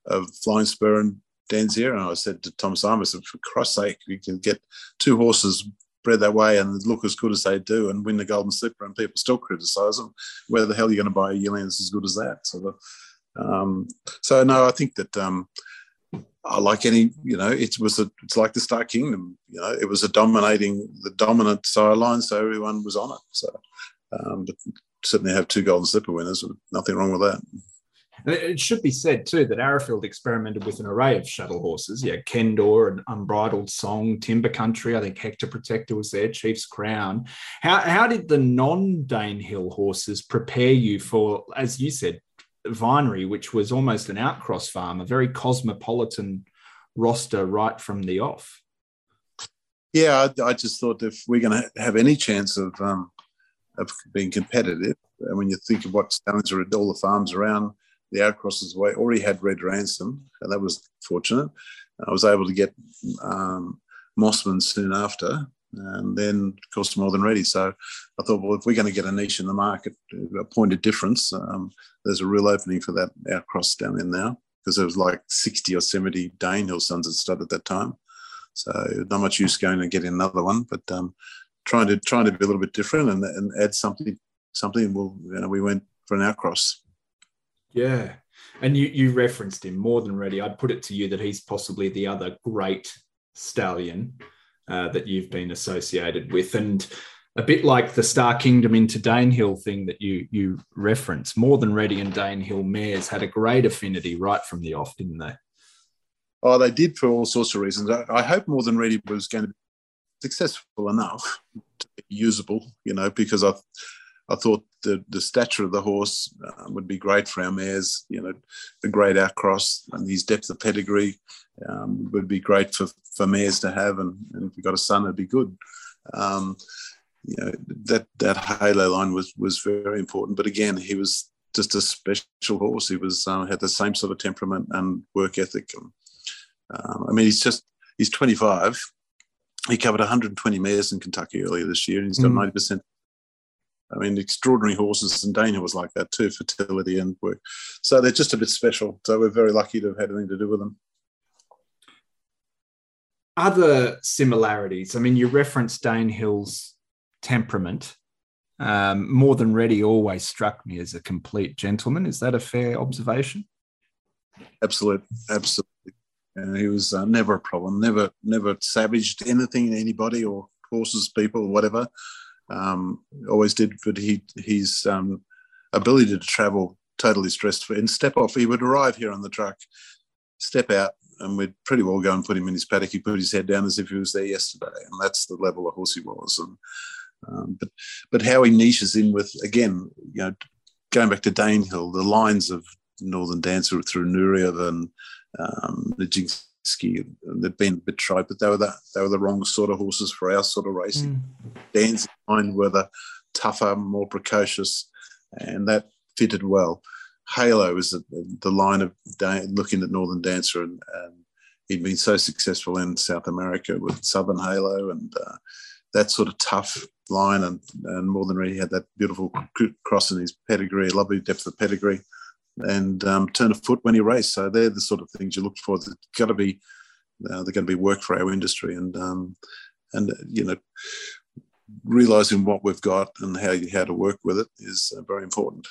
[SPEAKER 3] of Flying Spur and Danzero, and I said to Tom Simons, for Christ's sake, we can get two horses bred that way and look as good as they do and win the Golden Slipper, and people still criticise them. Where the hell are you going to buy a yearling that's as good as that? So, the, um, so no, I think that um, like any, you know, it was a, it's like the Star Kingdom. You know, it was a dominating, the dominant sideline, so everyone was on it. So, um, but certainly have two Golden Slipper winners. Nothing wrong with that.
[SPEAKER 2] It should be said too that Arrowfield experimented with an array of shuttle horses. Yeah, Kendor and Unbridled Song, Timber Country. I think Hector Protector was there, Chief's Crown. How how did the non Danehill horses prepare you for, as you said, Vinery, which was almost an outcross farm, a very cosmopolitan roster right from the off?
[SPEAKER 3] Yeah, I, I just thought if we're going to have any chance of um, of being competitive, and when you think of what stallions are all the farms around the outcrosses way already had Red Ransom, and that was fortunate. I was able to get um, Mossman soon after, and then of course more than ready. So I thought, well, if we're going to get a niche in the market, a point of difference, um, there's a real opening for that outcross down in now because there was like 60 or 70 Danehill sons that started at that time. So not much use going and getting another one, but um, trying to trying to be a little bit different and, and add something something. Well, you know, we went for an outcross.
[SPEAKER 2] Yeah. And you, you referenced him more than ready. I'd put it to you that he's possibly the other great stallion uh, that you've been associated with. And a bit like the Star Kingdom into Danehill thing that you you reference, more than Ready and Danehill mares had a great affinity right from the off, didn't they?
[SPEAKER 3] Oh, they did for all sorts of reasons. I, I hope more than Ready was going to be successful enough to be usable, you know, because I I thought the, the stature of the horse uh, would be great for our mares. You know, the great outcross and his depth of pedigree um, would be great for, for mares to have. And, and if we got a son, it'd be good. Um, you know, that, that halo line was, was very important. But again, he was just a special horse. He was uh, had the same sort of temperament and work ethic. Um, I mean, he's just, he's 25. He covered 120 mares in Kentucky earlier this year, and he's got mm. 90% I mean, extraordinary horses, and Dana was like that too, fertility and work. So they're just a bit special. So we're very lucky to have had anything to do with them.
[SPEAKER 2] Other similarities. I mean, you referenced Danehill's temperament. Um, more than ready always struck me as a complete gentleman. Is that a fair observation?
[SPEAKER 3] Absolutely, absolutely. And he was uh, never a problem. Never, never savaged anything, anybody, or horses, people, or whatever um, always did, but he his um, ability to travel totally stressed free and step off. He would arrive here on the truck, step out, and we'd pretty well go and put him in his paddock. He put his head down as if he was there yesterday, and that's the level of horse he was. And um, but but how he niches in with again, you know, going back to Danehill, the lines of Northern Dancer through Nureyev and um, the Jinx ski. They'd been a bit tried, but they were the they were the wrong sort of horses for our sort of racing. Mm. Dan's line were the tougher, more precocious, and that fitted well. Halo is the, the line of looking at Northern Dancer, and, and, he'd been so successful in South America with Southern Halo and uh, that sort of tough line, and, and more than really had that beautiful cross in his pedigree, lovely depth of pedigree and um, turn a foot when he raced. So they're the sort of things you look for. They've got to be uh, they're going to be work for our industry, and um, and you know realizing what we've got and how you, how to work with it is uh, very important.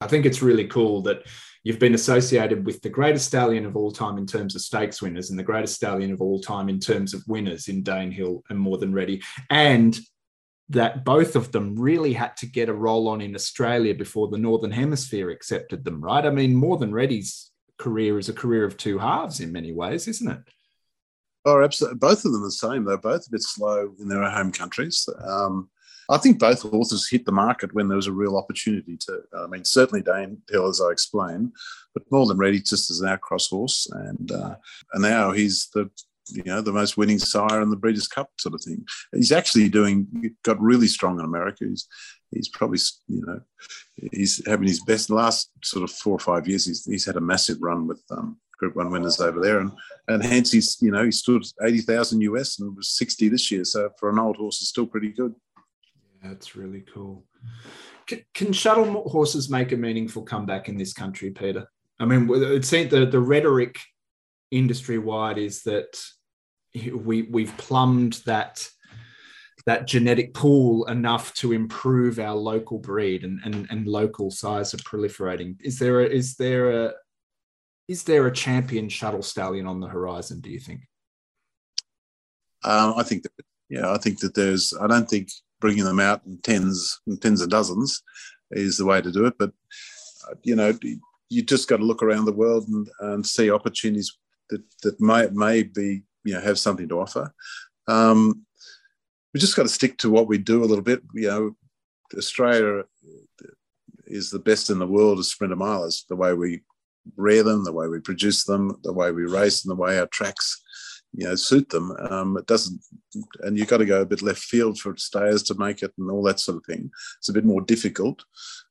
[SPEAKER 2] I think it's really cool that you've been associated with the greatest stallion of all time in terms of stakes winners and the greatest stallion of all time in terms of winners in Danehill and More Than Ready, and that both of them really had to get a roll on in Australia before the Northern Hemisphere accepted them, right? I mean, More Than Ready's career is a career of two halves in many ways, isn't it?
[SPEAKER 3] Oh, absolutely. Both of them the same. They're both a bit slow in their home countries. Um, I think both authors hit the market when there was a real opportunity to. I mean, certainly Danehill, as I explained, but more than ready just as an outcross horse, and uh, and now he's the you know, the most winning sire in the Breeders' Cup sort of thing. He's actually doing got really strong in America. He's he's probably you know he's having his best last sort of four or five years. He's he's had a massive run with um, Group One winners over there, and and hence he's you know he stood eighty thousand US and was sixty this year. So for an old horse, it's still pretty good.
[SPEAKER 2] Yeah, that's really cool. Can, can shuttle horses make a meaningful comeback in this country, Peter? I mean, it seems the the rhetoric industry wide is that we we've plumbed that that genetic pool enough to improve our local breed and, and, and local size of proliferating. Is there a, is there a is there a champion shuttle stallion on the horizon? Do you think?
[SPEAKER 3] Um, I think that yeah, I think that there's. I don't think bringing them out in tens and tens of dozens is the way to do it. But uh, you know, you just got to look around the world and, and see opportunities that that may may be you know have something to offer. Um, we just got to stick to what we do a little bit. You know, Australia is the best in the world as sprinter milers. The way we rear them, the way we produce them, the way we race, and the way our tracks, you know, suit them. Um, it doesn't, and you've got to go a bit left field for stayers to make it, and all that sort of thing. It's a bit more difficult,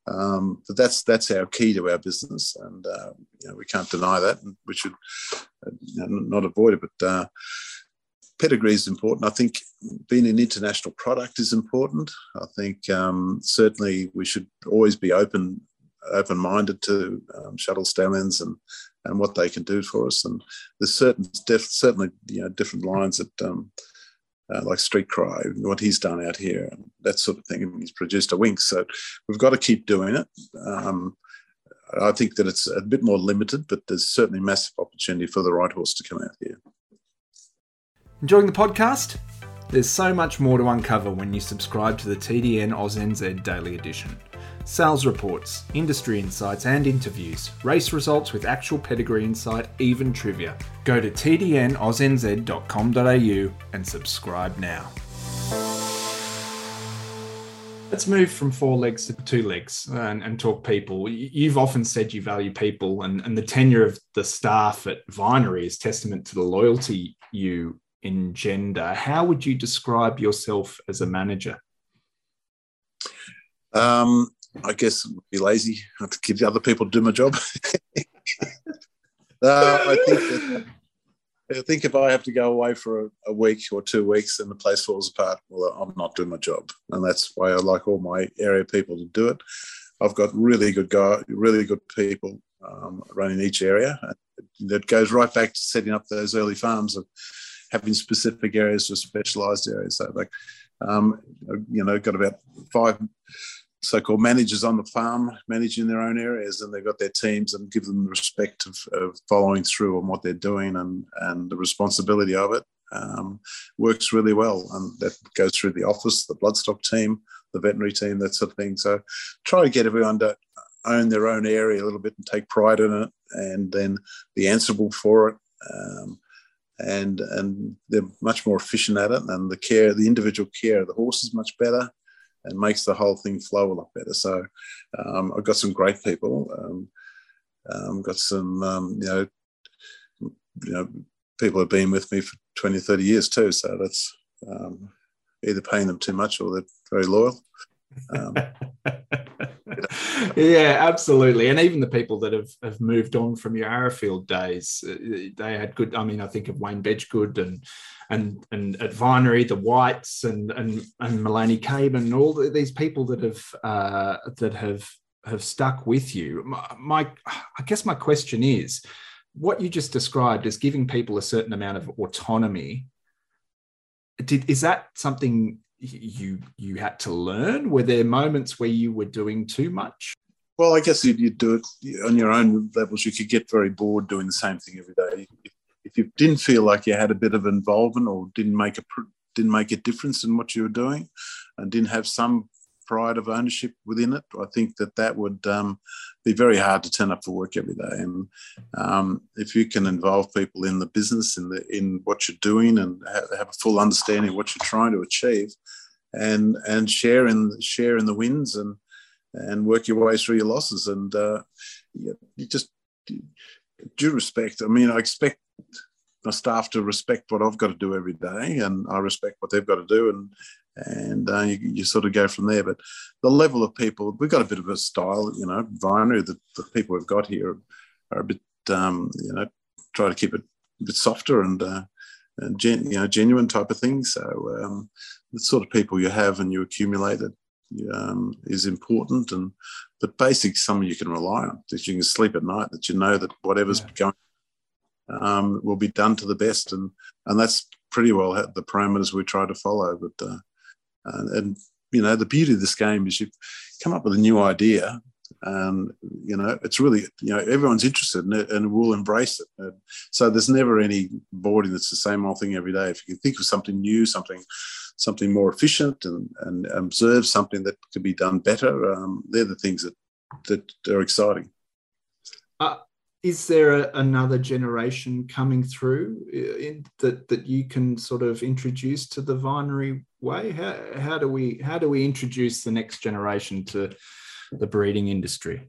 [SPEAKER 3] um, but that's that's our key to our business, and uh, you know, we can't deny that, and we should uh, not avoid it. But uh, pedigree is important. I think being an international product is important. I think um, certainly we should always be open open minded to um, shuttle stallions and and what they can do for us. And there's certain def, certainly you know different lines that. Um, uh, like Street Cry, what he's done out here, that sort of thing. He's produced a Winx, so we've got to keep doing it. Um, I think that it's a bit more limited, but there's certainly massive opportunity for the right horse to come out here.
[SPEAKER 2] Enjoying the podcast? There's so much more to uncover when you subscribe to the TDN AusNZ Daily Edition. Sales reports, industry insights and interviews, race results with actual pedigree insight, even trivia. Go to tdnausnz.com.au and subscribe now. Let's move from four legs to two legs and, and, talk people. You've often said you value people, and, and the tenure of the staff at Vinery is testament to the loyalty you engender. How would you describe yourself as a manager?
[SPEAKER 3] Um, I guess be lazy. I have to give the other people to do my job. uh, I think that, I think if I have to go away for a, a, week or two weeks and the place falls apart, well, I'm not doing my job, and that's why I like all my area people to do it. I've got really good guy, really good people um, running each area. That goes right back to setting up those early farms of having specific areas for specialized areas. So, like, um, you know, got about five so-called managers on the farm managing their own areas, and they've got their teams and give them the respect of, of following through on what they're doing and and the responsibility of it. Um, works really well, and that goes through the office, the bloodstock team, the veterinary team, that sort of thing. So, try to get everyone to own their own area a little bit and take pride in it, and then be answerable for it. Um, and and they're much more efficient at it. And the care, the individual care of the horse is much better, and makes the whole thing flow a lot better. So um, I've got some great people. Um, um, got some um, you know you know people have been with me for 20 30 years too so that's um, either paying them too much or they're very loyal um,
[SPEAKER 2] yeah, absolutely. And even the people that have, have moved on from your Arrowfield days, uh, they had good. I mean, I think of Wayne Bedggood and and and at Vinery, the Whites and and and Melanie Caban, all the, these people that have uh, that have have stuck with you. My, my, I guess my question is, what you just described as giving people a certain amount of autonomy. Did, is that something you you had to learn? Were there moments where you were doing too much?
[SPEAKER 3] Well, I guess you'd, you'd do it on your own levels. You could get very bored doing the same thing every day. If you didn't feel like you had a bit of involvement or didn't make a didn't make a difference in what you were doing, and didn't have some pride of ownership within it, I think that that would um, be very hard to turn up for work every day. And um, if you can involve people in the business, in the in what you're doing, and have, have, a full understanding of what you're trying to achieve, and and share in share in the wins and and work your way through your losses, and uh, you, you just due respect. I mean, I expect my staff to respect what I've got to do every day, and I respect what they've got to do, and and uh, you, you, sort of go from there. But the level of people, we've got a bit of a style, you know, Vinery, the, the people we've got here are a bit, um, you know, try to keep it a bit softer and, uh, and gen, you know, genuine type of thing. So um, the sort of people you have and you accumulate it um, is important. And but basic, someone you can rely on, that you can sleep at night, that you know that whatever's yeah. going um, will be done to the best, and and that's pretty well the parameters we try to follow. But uh, and you know the beauty of this game is you come up with a new idea and you know it's really you know everyone's interested in it and will embrace it. So there's never any boarding that's the same old thing every day. If you can think of something new something something more efficient and, and observe something that could be done better um, they're the things that that are exciting.
[SPEAKER 2] Uh, is there a, another generation coming through uh, in, that that you can sort of introduce to the vinery way how, how do we how do we introduce the next generation to the breeding industry?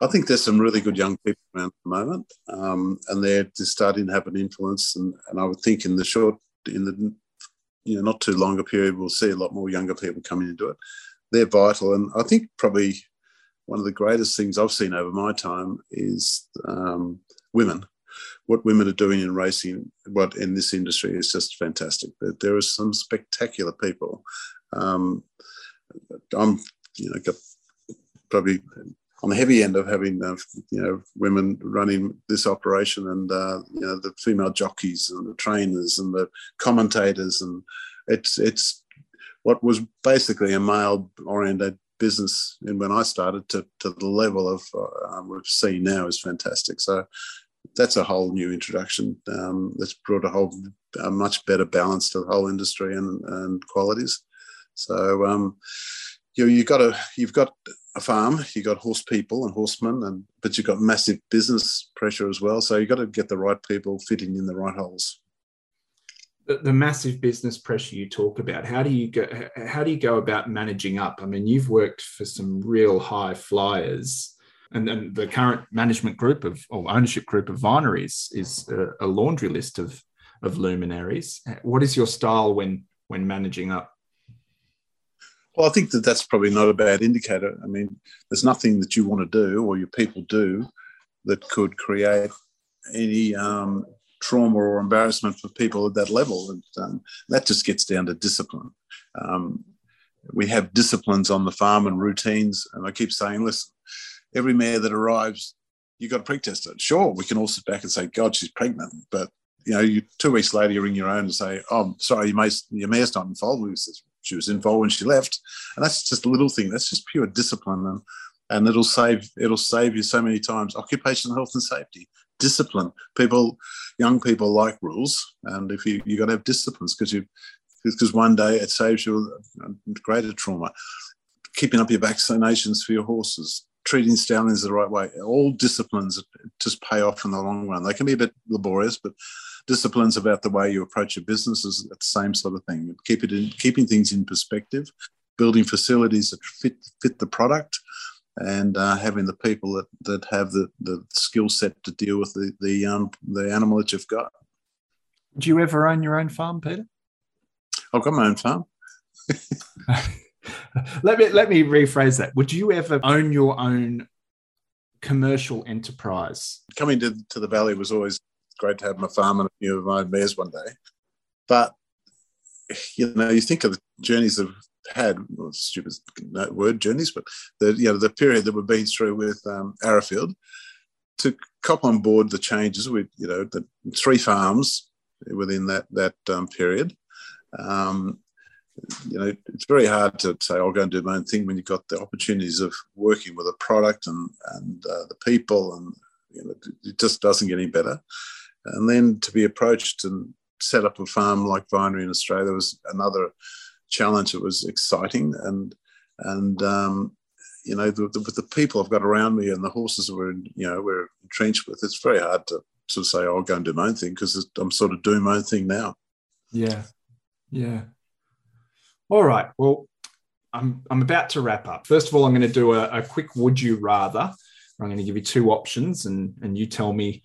[SPEAKER 3] I think there's some really good young people around at the moment, um, and they're just starting to have an influence. And, and I would think in the short, in the you know not too long a period, we'll see a lot more younger people coming into it. They're vital, and I think probably one of the greatest things I've seen over my time is um, women. What women are doing in racing, what in this industry is just fantastic. There, are some spectacular people. Um, I'm you know, got probably on the heavy end of having uh, you know women running this operation and uh, you know the female jockeys and the trainers and the commentators and it's it's what was basically a male oriented business and when I started to, to the level of uh, we've seen now is fantastic so that's a whole new introduction um, that's brought a whole a much better balance to the whole industry and, and qualities so um, you know, you got a you've got a farm, you've got horse people and horsemen, and but you've got massive business pressure as well. So you've got to get the right people fitting in the right holes.
[SPEAKER 2] The, the, massive business pressure you talk about, how do you go? How do you go about managing up? I mean, you've worked for some real high flyers. And, the current management group of or ownership group of vineries is a, a laundry list of of luminaries. What is your style when when managing up?
[SPEAKER 3] Well, I think that that's probably not a bad indicator. I mean, there's nothing that you want to do or your people do that could create any um, trauma or embarrassment for people at that level. And um, that just gets down to discipline. Um, we have disciplines on the farm and routines. And I keep saying, listen, every mare that arrives, you've got to pre-test it. Sure, we can all sit back and say, God, she's pregnant. But you know, you two weeks later, you ring your own and say, "Oh, sorry, your, your mare's not involved." We says, she was involved when she left, and that's just a little thing. That's just pure discipline, and and it'll save it'll save you so many times. Occupational health and safety, discipline. People, young people like rules, and if you you got to have disciplines because you because one day it saves you greater trauma. Keeping up your vaccinations for your horses, treating stallions the right way. All disciplines just pay off in the long run. They can be a bit laborious, but disciplines about the way you approach your business is the same sort of thing. Keep it in, keeping things in perspective, building facilities that fit fit the product, and uh, having the people that, that have the, the skill set to deal with the the um, the animal that you've got.
[SPEAKER 2] Do you ever own your own farm, Peter?
[SPEAKER 3] I've got my own farm.
[SPEAKER 2] let me let me rephrase that. Would you ever own your own commercial enterprise?
[SPEAKER 3] Coming to, to the valley was always great to have my farm and a few of my own mares one day. But you know, you think of the journeys I've had, well, stupid word journeys, but the you know the period that we've been through with um, Arrowfield to cop on board the changes with you know the three farms within that that um, period. Um, you know, it's very hard to say I'll go and do my own thing when you've got the opportunities of working with a product and and uh, the people, and you know, it just doesn't get any better. And then to be approached and set up a farm like Vinery in Australia was another challenge. It was exciting and and um, you know the, the, with the people I've got around me and the horses we're you know we're entrenched with, it's very hard to of say I'll go and do my own thing because I'm sort of doing my own thing now.
[SPEAKER 2] Yeah, yeah. All right. Well, I'm I'm about to wrap up. First of all, I'm going to do a, a quick would you rather. I'm going to give you two options, and and you tell me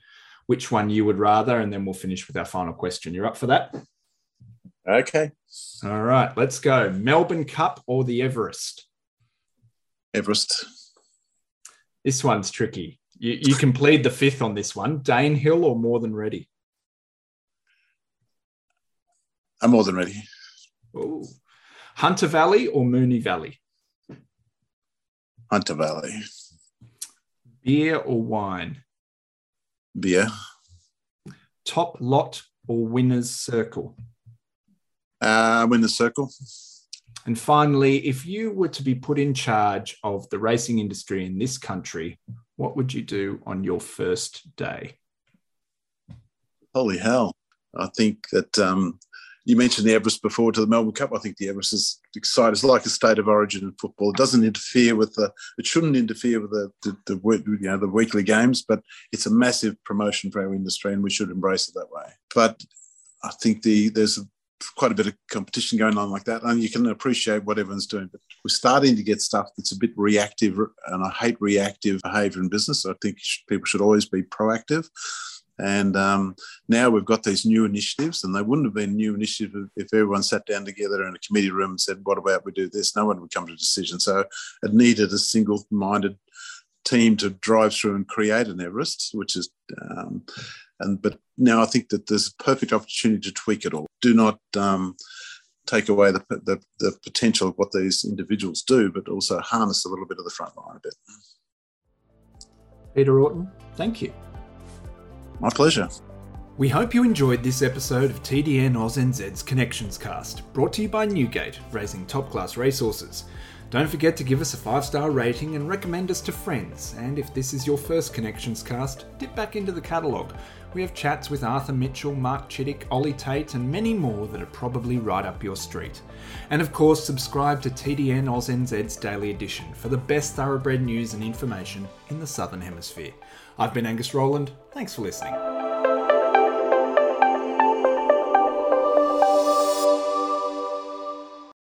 [SPEAKER 2] which one you would rather, and then we'll finish with our final question. You're up for that?
[SPEAKER 3] Okay.
[SPEAKER 2] All right, let's go. Melbourne Cup or the Everest?
[SPEAKER 3] Everest.
[SPEAKER 2] This one's tricky. You, you can plead the fifth on this one. Danehill or more than ready?
[SPEAKER 3] I'm more than ready.
[SPEAKER 2] Ooh. Hunter Valley or Moonee Valley?
[SPEAKER 3] Hunter Valley.
[SPEAKER 2] Beer or wine?
[SPEAKER 3] Beer.
[SPEAKER 2] Top lot or winner's circle?
[SPEAKER 3] Uh, winner's circle.
[SPEAKER 2] And finally, if you were to be put in charge of the racing industry in this country, what would you do on your first day?
[SPEAKER 3] Holy hell. I think that um, you mentioned the Everest before to the Melbourne Cup. I think the Everest is exciting. It's like a state of origin in football. It doesn't interfere with the. It shouldn't interfere with the, the, the you know the weekly games, but it's a massive promotion for our industry, and we should embrace it that way. But I think the there's a quite a bit of competition going on like that, and you can appreciate what everyone's doing. But we're starting to get stuff that's a bit reactive, and I hate reactive behaviour in business. I think people should always be proactive. And um, now we've got these new initiatives, and they wouldn't have been new initiatives if everyone sat down together in a committee room and said, "What about we do this?" No one would come to a decision. So it needed a single-minded team to drive through and create an Everest, which is um, and but now I think that there's a perfect opportunity to tweak it all. Do not um, take away the, the, the potential of what these individuals do, but also harness a little bit of the front line a bit.
[SPEAKER 2] Peter Orton, thank you.
[SPEAKER 3] My pleasure.
[SPEAKER 2] We hope you enjoyed this episode of TDN AusNZ's Connections Cast, brought to you by Newgate, raising top class resources. Don't forget to give us a 5 star rating and recommend us to friends. And if this is your first Connections cast, dip back into the catalogue. We have chats with Arthur Mitchell, Mark Chittick, Ollie Tait, and many more that are probably right up your street. And of course, subscribe to TDN AusNZ's Daily Edition for the best thoroughbred news and information in the Southern Hemisphere. I've been Angus Rowland. Thanks for listening.